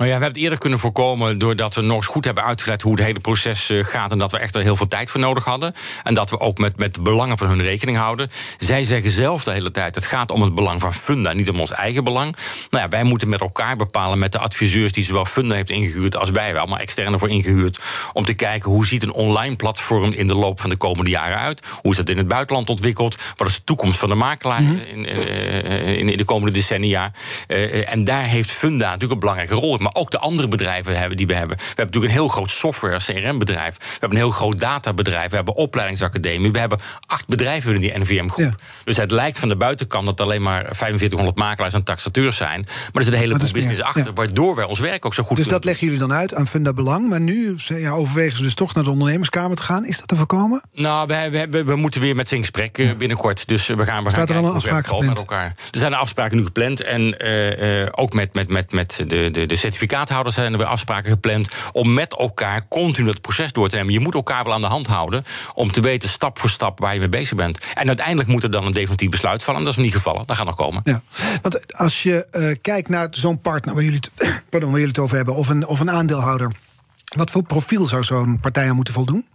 Nou ja, we hebben het eerder kunnen voorkomen doordat we nog eens goed hebben uitgelegd hoe het hele proces eh, gaat. En dat we echt er heel veel tijd voor nodig hadden. En dat we ook met, met de belangen van hun rekening houden. Zij zeggen zelf de hele tijd: het gaat om het belang van Funda, niet om ons eigen belang. Nou ja, wij moeten met elkaar bepalen met de adviseurs die zowel Funda heeft ingehuurd als wij, allemaal externe voor ingehuurd. Om te kijken hoe ziet een online platform in de loop van de komende jaren uit? Hoe is dat in het buitenland ontwikkeld? Wat is de toekomst van de makelaar mhm. in, eh, in, in, de komende decennia? En daar heeft Funda natuurlijk een belangrijke rol in ook de andere bedrijven hebben die we hebben. We hebben natuurlijk een heel groot software CRM-bedrijf. We hebben een heel groot databedrijf. We hebben opleidingsacademie. We hebben acht bedrijven in die NVM-groep. Dus het lijkt van de buitenkant dat alleen maar 4500 makelaars en taxateurs zijn. Maar er zit een hele business achter, waardoor wij ons werk ook zo goed Dus dat leggen jullie dan uit aan Funda Belang. Maar nu ja, overwegen ze dus toch naar de ondernemerskamer te gaan. Is dat te voorkomen? Nou, we, we, we moeten weer met ze in gesprek uh, binnenkort. Dus we gaan, we Staat gaan er al een afspraak gepland? Met elkaar. Er zijn afspraken nu gepland. En uh, uh, ook met, met, met, met de, de, de certificaathouders zijn er weer afspraken gepland om met elkaar continu het proces door te nemen. Je moet elkaar wel aan de hand houden om te weten stap voor stap waar je mee bezig bent. En uiteindelijk moet er dan een definitief besluit vallen. Dat is niet gevallen. Dat gaat nog komen. Ja, want als je uh, kijkt naar zo'n partner waar jullie, het, pardon, waar jullie het over hebben, of een, of een aandeelhouder, wat voor profiel zou zo'n partij aan moeten voldoen?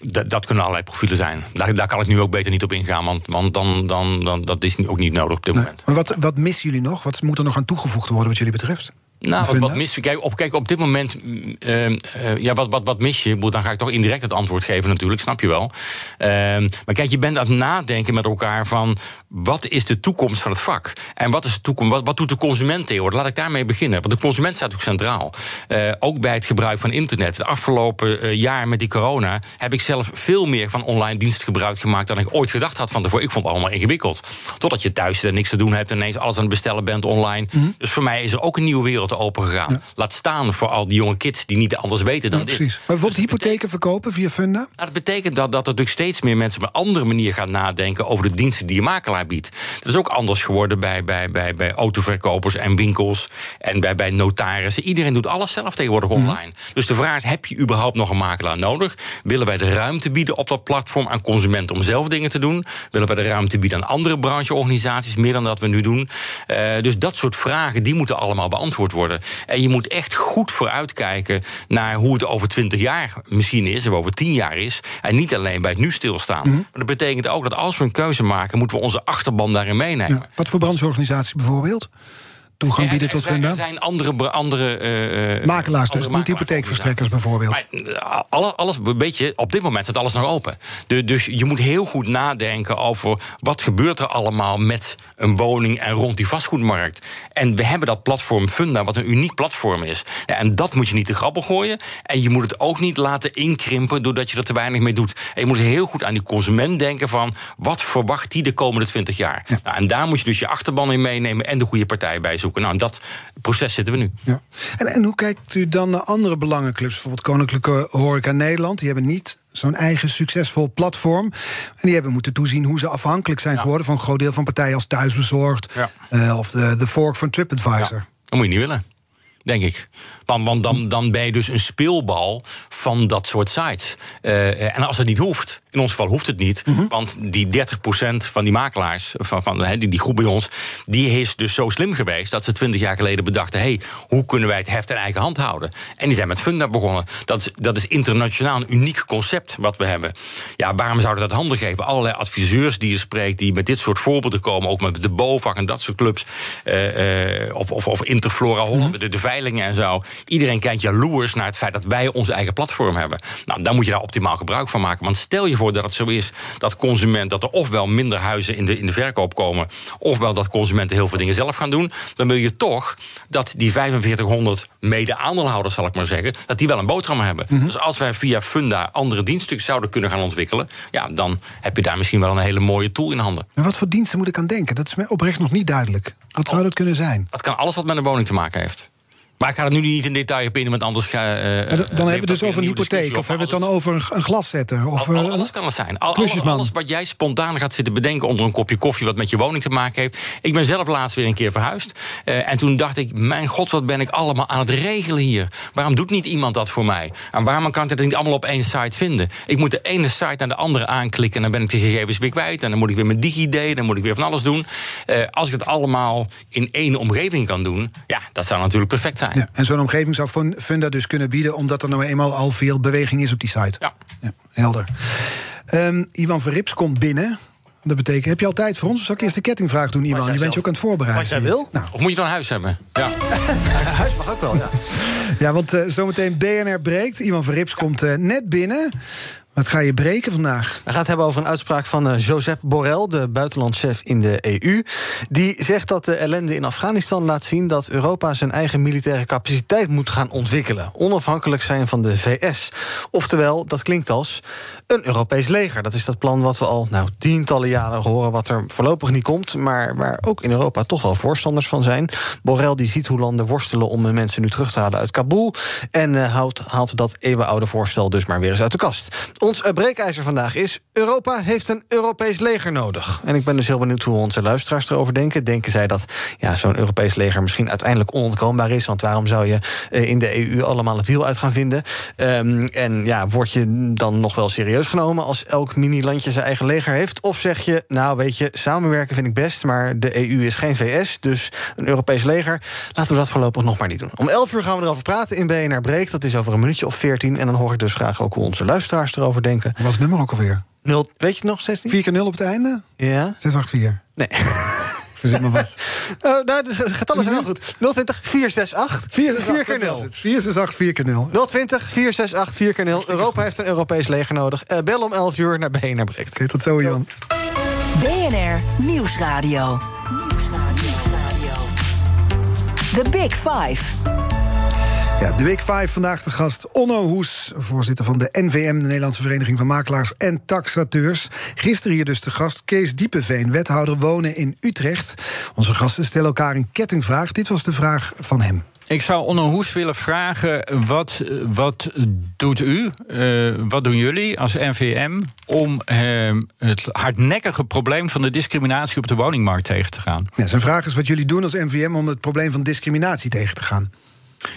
Dat, dat, kunnen allerlei profielen zijn. Daar, daar, kan ik nu ook beter niet op ingaan, want, want dan, dan, dan, dat is ook niet nodig op dit moment. Maar wat, wat missen jullie nog? Wat moet er nog aan toegevoegd worden wat jullie betreft? Nou, wat, wat mis je? Kijk, op, kijk, op dit moment, uh, uh, ja, wat, wat, wat mis je? Dan ga ik toch indirect het antwoord geven natuurlijk, snap je wel. Uh, maar kijk, je bent aan het nadenken met elkaar van... wat is de toekomst van het vak? En wat, is de toekomst, wat, wat doet de consument tegenwoordig? Laat ik daarmee beginnen, want de consument staat ook centraal. Uh, ook bij het gebruik van internet. Het afgelopen uh, jaar met die corona... heb ik zelf veel meer van online diensten gebruik gemaakt... dan ik ooit gedacht had van tevoren. Ik vond het allemaal ingewikkeld. Totdat je thuis er niks te doen hebt... en ineens alles aan het bestellen bent online. Mm -hmm. Dus voor mij is er ook een nieuwe wereld open gegaan. Ja. Laat staan voor al die jonge kids die niet anders weten dan ja, dit. Precies. Maar bijvoorbeeld dus hypotheken verkopen via Funda? Nou, dat betekent dat, dat er natuurlijk steeds meer mensen op een andere manier gaan nadenken over de diensten die je makelaar biedt. Dat is ook anders geworden bij, bij, bij, bij autoverkopers en winkels en bij, bij notarissen. Iedereen doet alles zelf tegenwoordig online. Dus de vraag is: heb je überhaupt nog een makelaar nodig? Willen wij de ruimte bieden op dat platform aan consumenten om zelf dingen te doen? Willen wij de ruimte bieden aan andere brancheorganisaties, meer dan dat we nu doen? Uh, dus dat soort vragen die moeten allemaal beantwoord worden. En je moet echt goed vooruitkijken naar hoe het over 20 jaar misschien is, of over 10 jaar is. En niet alleen bij het nu stilstaan. Mm -hmm. Maar dat betekent ook dat als we een keuze maken, moeten we onze achterban daarin meenemen. Ja, wat voor brancheorganisatie bijvoorbeeld? Toegang bieden tot Funda? Er zijn andere... andere uh, Makelaars dus, niet hypotheekverstrekkers bijvoorbeeld. Maar alles, alles, weet je, op dit moment staat alles nog open. De, dus je moet heel goed nadenken over... wat gebeurt er allemaal met een woning en rond die vastgoedmarkt. En we hebben dat platform Funda, wat een uniek platform is. Ja, en dat moet je niet te grappel gooien. En je moet het ook niet laten inkrimpen... doordat je er te weinig mee doet. En je moet heel goed aan die consument denken van... wat verwacht die de komende 20 jaar? Ja. Nou, en daar moet je dus je achterban in meenemen... en de goede partij bij zoeken. Nou, dat proces zitten we nu. Ja. En, en hoe kijkt u dan naar andere belangenclubs? Bijvoorbeeld Koninklijke Horeca Nederland. Die hebben niet zo'n eigen succesvol platform. En die hebben moeten toezien hoe ze afhankelijk zijn ja. geworden... van een groot deel van partijen als Thuisbezorgd... Ja. Uh, of de, de Fork van TripAdvisor. Ja. Dat moet je niet willen, denk ik. Want, want dan, dan ben je dus een speelbal van dat soort sites. Uh, en als het niet hoeft, in ons geval hoeft het niet. Mm -hmm. Want die 30% van die makelaars, van, van he, die, die groep bij ons, die is dus zo slim geweest dat ze 20 jaar geleden bedachten: hé, hey, hoe kunnen wij het heft in eigen hand houden? En die zijn met Funda begonnen. Dat is, dat is internationaal een uniek concept wat we hebben. Ja, waarom zouden we dat handen geven? Allerlei adviseurs die je spreekt, die met dit soort voorbeelden komen, ook met de BOVAG en dat soort clubs, uh, uh, of, of, of Interflora Holland, mm -hmm. de, de veilingen en zo. Iedereen kijkt jaloers naar het feit dat wij ons eigen platform hebben. Nou, dan moet je daar optimaal gebruik van maken. Want stel je voor dat het zo is dat consument dat er ofwel minder huizen in de, in de verkoop komen, ofwel dat consumenten heel veel dingen zelf gaan doen, dan wil je toch dat die 4500 mede-aandeelhouders, zal ik maar zeggen, dat die wel een boterham hebben. Mm -hmm. Dus als wij via Funda andere diensten zouden kunnen gaan ontwikkelen, ja, dan heb je daar misschien wel een hele mooie tool in handen. Maar wat voor diensten moet ik aan denken? Dat is mij oprecht nog niet duidelijk. Wat zou dat kunnen zijn? Dat kan alles wat met een woning te maken heeft. Maar ik ga er nu niet in detail op in, want anders ga uh, Dan, dan hebben we het dus over een hypotheek, of hebben we het dan over een, een glaszetter? Of, al, alles kan het zijn. Al, alles, alles wat jij spontaan gaat zitten bedenken onder een kopje koffie... wat met je woning te maken heeft. Ik ben zelf laatst weer een keer verhuisd. Uh, en toen dacht ik, mijn god, wat ben ik allemaal aan het regelen hier. Waarom doet niet iemand dat voor mij? En waarom kan ik dat niet allemaal op één site vinden? Ik moet de ene site naar de andere aanklikken... en dan ben ik de gegevens weer kwijt. En dan moet ik weer mijn DigiD, dan moet ik weer van alles doen. Uh, als ik het allemaal in één omgeving kan doen... ja, dat zou natuurlijk perfect zijn. Ja, en zo'n omgeving zou Funda dus kunnen bieden... omdat er nou eenmaal al veel beweging is op die site. Ja. ja helder. Um, Ivan Verrips komt binnen... Dat betekent, heb je al tijd voor ons? Zal ik eerst de kettingvraag doen, Ivan? Je bent je ook aan het voorbereiden. Wat jij wil. Nou. Of moet je dan huis hebben? Ja. huis mag ook wel, ja. Ja, want uh, zometeen BNR breekt. Ivan Verrips komt uh, net binnen. Wat ga je breken vandaag? We gaan het hebben over een uitspraak van uh, Josep Borrell, de buitenlandchef in de EU. Die zegt dat de ellende in Afghanistan laat zien dat Europa zijn eigen militaire capaciteit moet gaan ontwikkelen. Onafhankelijk zijn van de VS. Oftewel, dat klinkt als een Europees leger. Dat is dat plan wat we al nou, tientallen jaren horen, wat er voorlopig niet komt, maar waar ook in Europa toch wel voorstanders van zijn. Borrell die ziet hoe landen worstelen om mensen nu terug te halen uit Kabul. En uh, haalt, haalt dat eeuwenoude voorstel dus maar weer eens uit de kast. Ons breekijzer vandaag is: Europa heeft een Europees leger nodig. En ik ben dus heel benieuwd hoe onze luisteraars erover denken. Denken zij dat ja, zo'n Europees leger misschien uiteindelijk onontkoombaar is? Want waarom zou je uh, in de EU allemaal het wiel uit gaan vinden? Um, en ja, word je dan nog wel serieus? genomen als elk mini-landje zijn eigen leger heeft? Of zeg je, nou weet je, samenwerken vind ik best, maar de EU is geen VS, dus een Europees leger. Laten we dat voorlopig nog maar niet doen. Om 11 uur gaan we erover praten in BNR Breek. Dat is over een minuutje of 14. En dan hoor ik dus graag ook hoe onze luisteraars erover denken. Wat was het nummer ook alweer? 0, weet je nog, 16? 4 keer 0 op het einde? Ja. 684. Nee. Verzin maar wat. Oh, nou, de getallen zijn wel goed. 020 468 4 keer 0. 468 4 keer 0. 020 468 4 keer 0. Europa heeft een Europees leger nodig. Uh, bel om 11 uur naar BNR Breekt. Oké, tot zo, Jan. BNR Nieuwsradio. Nieuwsradio. The Big Five. Ja, de Week 5 vandaag de gast Onno Hoes, voorzitter van de NVM, de Nederlandse Vereniging van Makelaars en Taxateurs. Gisteren hier dus de gast Kees Diepeveen, wethouder wonen in Utrecht. Onze gasten stellen elkaar een kettingvraag. Dit was de vraag van hem. Ik zou Onno Hoes willen vragen: wat, wat doet u, uh, wat doen jullie als NVM om uh, het hardnekkige probleem van de discriminatie op de woningmarkt tegen te gaan? Ja, zijn vraag is wat jullie doen als NVM om het probleem van discriminatie tegen te gaan.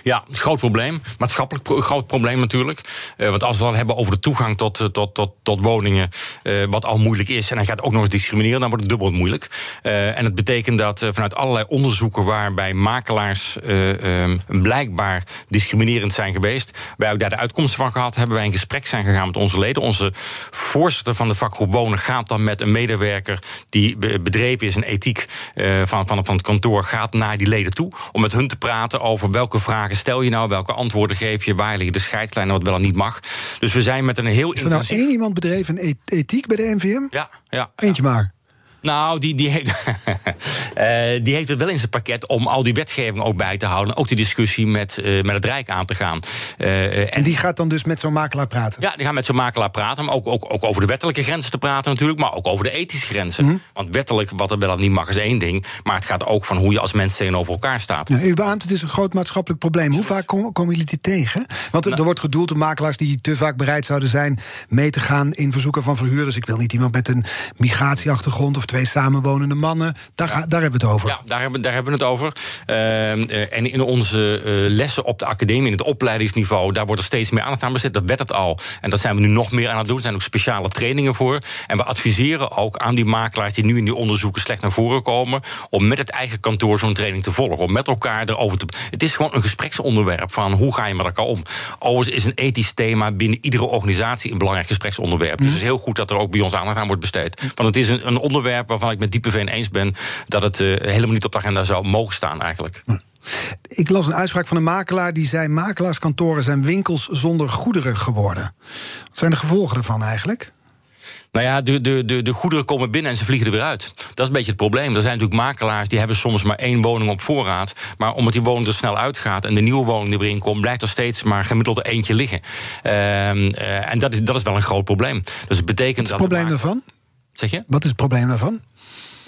Ja, groot probleem. Maatschappelijk groot probleem natuurlijk. Uh, want als we het dan hebben over de toegang tot, uh, tot, tot, tot woningen, uh, wat al moeilijk is, en dan gaat ook nog eens discrimineren, dan wordt het dubbel moeilijk. en het betekent dat vanuit allerlei onderzoeken waarbij makelaars um, blijkbaar discriminerend zijn geweest, wij ook daar de uitkomsten van gehad hebben, wij in gesprek zijn gegaan met onze leden. Onze voorzitter van de vakgroep Wonen gaat dan met een medewerker die bedreven is in ethiek van, van, van het kantoor, gaat naar die leden toe om met hun te praten over welke vragen stel je nou? Welke antwoorden geef je? Waar liggen de scheidslijnen wat wel en niet mag? Dus we zijn met een heel Is er nou één iemand bedreven in ethiek bij de NVM? Ja, ja. Eentje maar. Nou, die, die, heeft, uh, die heeft het wel in zijn pakket om al die wetgeving ook bij te houden. Ook die discussie met, uh, met het Rijk aan te gaan. Uh, en die gaat dan dus met zo'n makelaar praten? Ja, die gaat met zo'n makelaar praten. Maar ook, ook, ook over de wettelijke grenzen te praten natuurlijk. Maar ook over de ethische grenzen. Mhm. Want wettelijk, wat er wel en niet mag, is één ding. Maar het gaat ook van hoe je als mens tegenover elkaar staat. Ja, u beaamt, het is een groot maatschappelijk probleem. Hoe vaak kom, komen jullie dit tegen? Want er wordt gedoeld op makelaars die te vaak bereid zouden zijn... mee te gaan in verzoeken van verhuurders. Ik wil niet iemand met een migratieachtergrond of twee samenwonende mannen. Daar, daar hebben we het over. Ja, daar hebben, daar hebben we het over. Uh, en in onze uh, lessen op de academie, in het opleidingsniveau, daar wordt er steeds meer aandacht aan besteed. Dat werd het al. En dat zijn we nu nog meer aan het doen. Er zijn ook speciale trainingen voor. En we adviseren ook aan die makelaars die nu in die onderzoeken slecht naar voren komen, om met het eigen kantoor zo'n training te volgen. Om met elkaar erover te. Het is gewoon een gespreksonderwerp van hoe ga je met elkaar om. Overigens is een ethisch thema binnen iedere organisatie een belangrijk gespreksonderwerp. Dus het is heel goed dat er ook bij ons aandacht aan wordt besteed. Want het is een, een onderwerp waarvan ik met diepe veen eens ben dat het uh, helemaal niet op de agenda zou mogen staan eigenlijk. Ik las een uitspraak van een makelaar die zei: makelaarskantoren zijn winkels zonder goederen geworden. Wat zijn de gevolgen ervan eigenlijk? Nou ja, de, de, de, de goederen komen binnen en ze vliegen er weer uit. Dat is een beetje het probleem. Er zijn natuurlijk makelaars die hebben soms maar één woning op voorraad. Maar omdat die woning er snel uitgaat en de nieuwe woning er weer in komt, blijft er steeds maar gemiddeld eentje liggen. Uh, uh, en dat is, dat is wel een groot probleem. Dus het betekent Wat is het probleem daarvan? Zeg je? Wat is het probleem daarvan?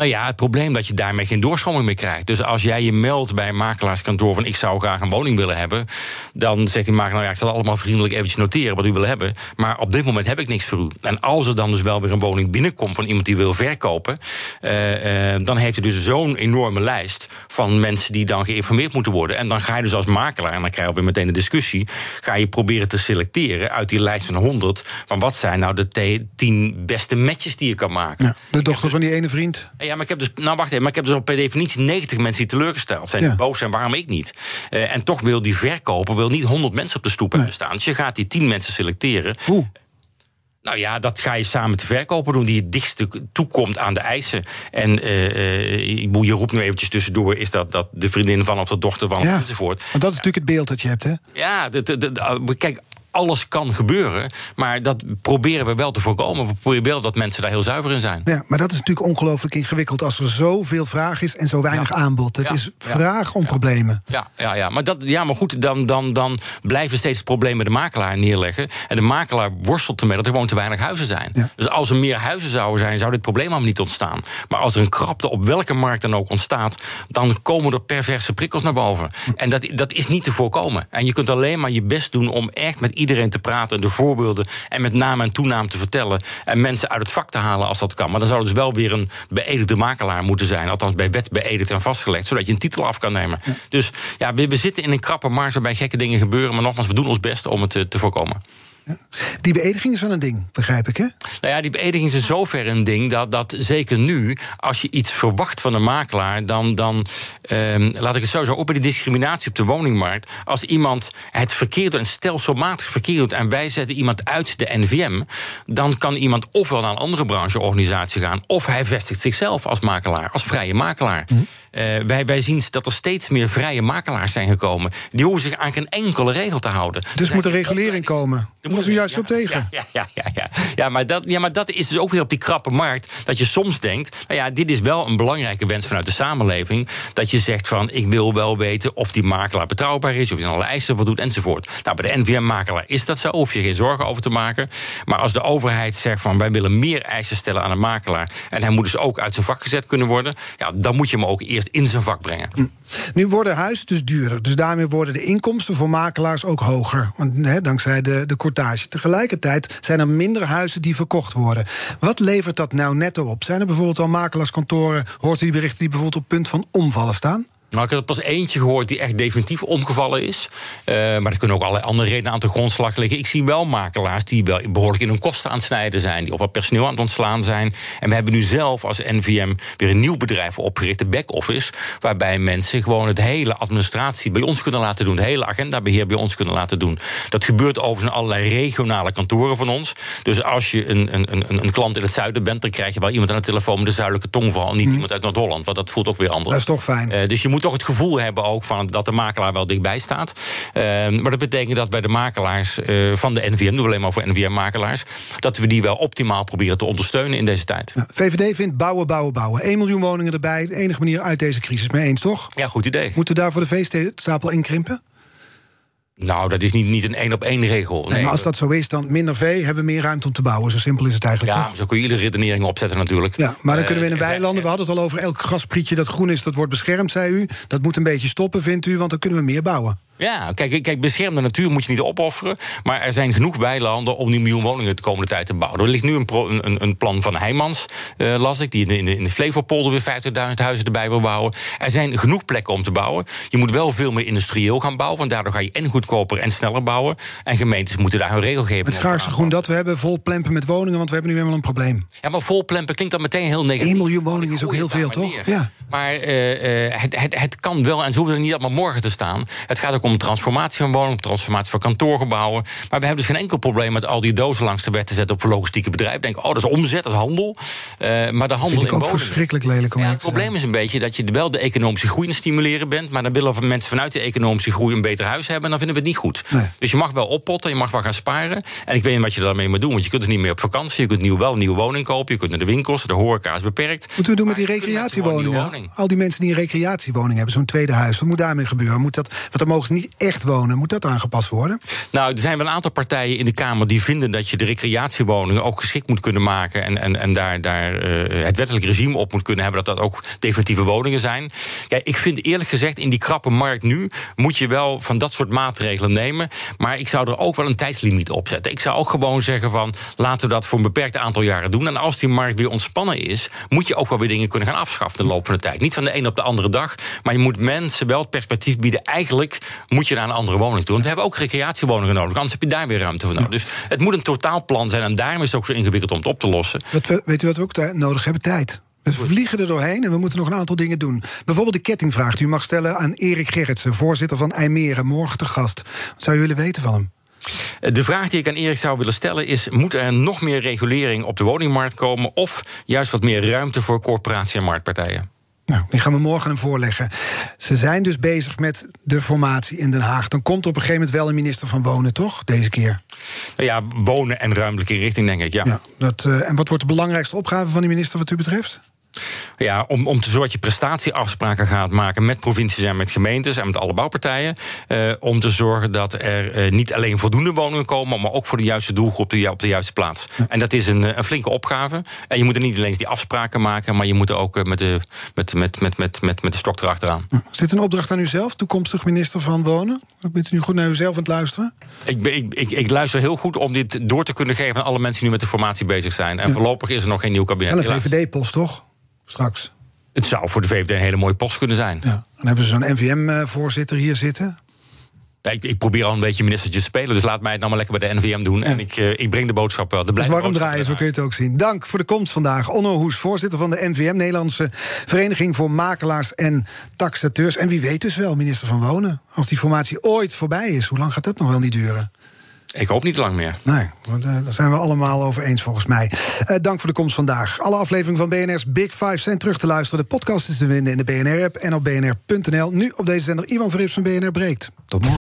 Nou ja, het probleem dat je daarmee geen doorstroming meer krijgt. Dus als jij je meldt bij een makelaarskantoor van ik zou graag een woning willen hebben, dan zegt die makelaar, ja, ik zal allemaal vriendelijk eventjes noteren wat u wil hebben, maar op dit moment heb ik niks voor u. En als er dan dus wel weer een woning binnenkomt van iemand die wil verkopen, eh, eh, dan heeft hij dus zo'n enorme lijst van mensen die dan geïnformeerd moeten worden. En dan ga je dus als makelaar, en dan krijg je weer meteen de discussie, ga je proberen te selecteren uit die lijst van 100 van wat zijn nou de te- 10 beste matches die je kan maken. Ja, de dochter van die ene vriend. Ja, maar ik heb dus, nou wacht even, maar ik heb dus al per definitie 90 mensen die teleurgesteld zijn, Ja. die boos zijn, waarom ik niet? Eh, en toch wil die verkoper wil niet 100 mensen op de stoep hebben staan. Dus je gaat die 10 mensen selecteren. Hoe? Nou ja, dat ga je samen met de verkoper doen die het dichtst toekomt aan de eisen. En eh, je roept nu eventjes tussendoor, is dat, dat de vriendin van of de dochter van Ja. enzovoort. Want dat is natuurlijk het beeld dat je hebt, hè? Ja, de, de, de- de- kijk, alles kan gebeuren, maar dat proberen we wel te voorkomen. We proberen wel dat mensen daar heel zuiver in zijn. Ja, maar dat is natuurlijk ongelooflijk ingewikkeld als er zoveel vraag is en zo weinig Ja. aanbod. Het Ja. is Ja. vraag om problemen. Ja, ja, ja. Maar, dat, ja, maar goed, dan, dan, dan blijven steeds bij de makelaar neerleggen. En de makelaar worstelt ermee dat er gewoon te weinig huizen zijn. Dus als er meer huizen zouden zijn, zou dit probleem allemaal niet ontstaan. Maar als er een krapte op welke markt dan ook ontstaat, dan komen er perverse prikkels naar boven. En dat, dat is niet te voorkomen. En je kunt alleen maar je best doen om echt met iedereen te praten, de voorbeelden en met naam en toenaam te vertellen. En mensen uit het vak te halen als dat kan. Maar dan zou dus wel weer een beëdigde makelaar moeten zijn. Althans, bij wet beëdigd en vastgelegd, zodat je een titel af kan nemen. Dus ja, we, we zitten in een krappe markt waarbij gekke dingen gebeuren. Maar nogmaals, we doen ons best om het eh, te voorkomen. Die beëdiging is wel een ding, begrijp ik, hè? Nou ja, die beëdiging is in zoverre een ding dat, dat zeker nu, als je iets verwacht van een makelaar, dan, dan ehm, laat ik het zo zeggen, ook bij die discriminatie op de woningmarkt. Als iemand het verkeerd doet en stelselmatig verkeerd doet en wij zetten iemand uit de NVM, dan kan iemand ofwel naar een andere brancheorganisatie gaan, of hij vestigt zichzelf als makelaar, als vrije makelaar. Eh, wij, wij zien dat er steeds meer vrije makelaars zijn gekomen. Die hoeven zich aan geen enkele regel te houden. Dus Er moet er regulering komen. Daar was u juist ja, op tegen. Ja, ja, ja, ja, ja. maar dat, ja, maar dat is dus ook weer op die krappe markt. Dat je soms denkt, nou ja, dit is wel een belangrijke wens vanuit de samenleving. Dat je zegt van, ik wil wel weten of die makelaar betrouwbaar is, of hij aan alle eisen voldoet enzovoort. Nou, bij de NVM-makelaar is dat zo, hoef je geen zorgen over te maken. Maar als de overheid zegt van, wij willen meer eisen stellen aan een makelaar. En hij moet dus ook uit zijn vak gezet kunnen worden. Ja, dan moet je hem ook eerst in zijn vak brengen. Nu worden huizen dus duurder. Dus daarmee worden de inkomsten voor makelaars ook hoger. Want, dankzij de, de cortage. Tegelijkertijd zijn er minder huizen die verkocht worden. Wat levert dat nou netto op? Zijn er bijvoorbeeld al makelaarskantoren, hoort u die berichten die bijvoorbeeld op punt van omvallen staan? Nou, ik heb er pas eentje gehoord die echt definitief omgevallen is. Eh, maar er kunnen ook allerlei andere redenen aan de grondslag liggen. Ik zie wel makelaars die wel behoorlijk in hun kosten aan het snijden zijn. Die of wat personeel aan het ontslaan zijn. En we hebben nu zelf als NVM weer een nieuw bedrijf opgericht, de back-office. Waarbij mensen gewoon het hele administratie bij ons kunnen laten doen. Het hele agendabeheer bij ons kunnen laten doen. Dat gebeurt overigens in allerlei regionale kantoren van ons. Dus als je een, een, een, een klant in het zuiden bent, dan krijg je wel iemand aan de telefoon met de zuidelijke tongval. En niet iemand uit Noord-Holland. Want dat voelt ook weer anders. Dat is toch fijn. Eh, dus je moet toch het gevoel hebben ook van dat de makelaar wel dichtbij staat. Eh, maar dat betekent dat bij de makelaars eh, van de NVM, doen we alleen maar voor NVM-makelaars, dat we die wel optimaal proberen te ondersteunen in deze tijd. Nou, VVD vindt bouwen, bouwen, bouwen. 1 miljoen woningen erbij. De enige manier uit deze crisis. Mee eens, toch? Ja, goed idee. Moeten we daar voor de veestapel inkrimpen? Nou, dat is niet, niet een één op één regel. Nee, maar als dat zo is, dan minder vee, hebben we meer ruimte om te bouwen. Zo simpel is het eigenlijk, Ja, toch? zo kun je iedere redenering opzetten natuurlijk. Ja, maar dan Eh, kunnen we in de zijn- weilanden... we hadden het al over elk grasprietje dat groen is... dat wordt beschermd, zei u. Dat moet een beetje stoppen, vindt u, want dan kunnen we meer bouwen. Ja, kijk, kijk, beschermde natuur moet je niet opofferen. Maar er zijn genoeg weilanden om die miljoen woningen de komende tijd te bouwen. Er ligt nu een, pro- een, een plan van Heijmans, eh, las ik, die in de, in de, Flevopolder weer 50.000 huizen erbij wil bouwen. Er zijn genoeg plekken om te bouwen. Je moet wel veel meer industrieel gaan bouwen, want daardoor ga je en goedkoper en sneller bouwen. En gemeentes moeten daar hun regelgeving Het op schaarse groen dat we hebben, vol plempen met woningen... want we hebben nu helemaal een probleem. Ja, maar vol plempen klinkt dan meteen heel negatief. 1 miljoen woningen is ook heel veel, toch? Ja. Maar eh, eh, het, het, het kan wel, en ze hoeven er niet allemaal morgen te staan. Het gaat ook om transformatie van woningen, transformatie van kantoorgebouwen. Maar we hebben dus geen enkel probleem met al die dozen langs de weg te zetten op voor logistieke bedrijven. Denk, oh, dat is omzet, dat is handel. Eh, maar de handel in ook woningen. verschrikkelijk lelijk om Ja, het probleem is een beetje dat je wel de economische groei aan stimuleren bent. Maar dan willen mensen vanuit de economische groei een beter huis hebben. En dan vinden we het niet goed. Nee. Dus je mag wel oppotten, je mag wel gaan sparen. En ik weet niet wat je daarmee moet doen. Want je kunt dus niet meer op vakantie. Je kunt nieuw, wel een nieuwe woning kopen. Je kunt naar de winkels. De horeca is beperkt. Moeten we doen met die recreatiewoningen? woning. Al die mensen die een recreatiewoning hebben, zo'n tweede huis. Wat moet daarmee gebeuren? Moet dat, want dan mogen ze niet echt wonen. Moet dat aangepast worden? Nou, er zijn wel een aantal partijen in de Kamer die vinden dat je de recreatiewoningen ook geschikt moet kunnen maken. En, en, en daar, daar uh, het wettelijk regime op moet kunnen hebben dat dat ook definitieve woningen zijn. Kijk, ik vind eerlijk gezegd, in die krappe markt nu moet je wel van dat soort maatregelen nemen. Maar ik zou er ook wel een tijdslimiet op zetten. Ik zou ook gewoon zeggen van laten we dat voor een beperkt aantal jaren doen. En als die markt weer ontspannen is, moet je ook wel weer dingen kunnen gaan afschaffen in de loop van de tijd. Niet van de een op de andere dag, maar je moet mensen wel het perspectief bieden. Eigenlijk moet je naar een andere woning toe. Want we hebben ook recreatiewoningen nodig, anders heb je daar weer ruimte voor nodig. Dus het moet een totaalplan zijn en daarom is het ook zo ingewikkeld om het op te lossen. Wat, weet u wat we ook nodig hebben? Tijd. We vliegen er doorheen en we moeten nog een aantal dingen doen. Bijvoorbeeld de kettingvraag die u mag stellen aan Erik Gerritsen, voorzitter van IJmeren, morgen te gast. Wat zou je willen weten van hem? De vraag die ik aan Erik zou willen stellen is: moet er nog meer regulering op de woningmarkt komen of juist wat meer ruimte voor corporatie en marktpartijen? Nou, die gaan we morgen hem voorleggen. Ze zijn dus bezig met de formatie in Den Haag. Dan komt op een gegeven moment wel een minister van Wonen, toch? Deze keer. Nou ja, wonen en ruimtelijke richting, denk ik, ja. ja dat, uh, en wat wordt de belangrijkste opgave van die minister, wat u betreft? Ja, om, om te zorgen dat je prestatieafspraken gaat maken met provincies en met gemeentes en met alle bouwpartijen. Eh, om te zorgen dat er eh, niet alleen voldoende woningen komen, maar ook voor de juiste doelgroep die, op de juiste plaats. En dat is een, een, flinke opgave. En je moet er niet alleen die afspraken maken, maar je moet er ook eh, met, de, met, met, met, met, met, met de stok erachteraan. Is dit een opdracht aan u zelf, toekomstig minister van Wonen? Bent u nu goed naar uzelf aan het luisteren? Ik, ik, ik, ik, luister heel goed om dit door te kunnen geven aan alle mensen die nu met de formatie bezig zijn. En voorlopig is er nog geen nieuw kabinet. Een VVD-post, toch? Straks. Het zou voor de VVD een hele mooie post kunnen zijn. Ja. Dan hebben ze zo'n NVM-voorzitter hier zitten. Ja, ik, ik, probeer al een beetje ministertje te spelen, dus laat mij het nou maar lekker bij de NVM doen. En ik, uh, ik breng de boodschap wel. Dus waarom draaien, zo kun je het ook zien. Dank voor de komst vandaag. Onno Hoes, voorzitter van de NVM, Nederlandse Vereniging voor Makelaars en Taxateurs. En wie weet dus wel, minister van Wonen. Als die formatie ooit voorbij is, hoe lang gaat dat nog wel niet duren? Ik hoop niet lang meer. Nee, want, uh, daar zijn we allemaal over eens volgens mij. Uh, dank voor de komst vandaag. Alle afleveringen van BNR's Big Five zijn terug te luisteren. De podcast is te vinden in de BNR-app en op bnr.nl. Nu op deze zender Ivan Verrips van BNR Breekt. Tot morgen.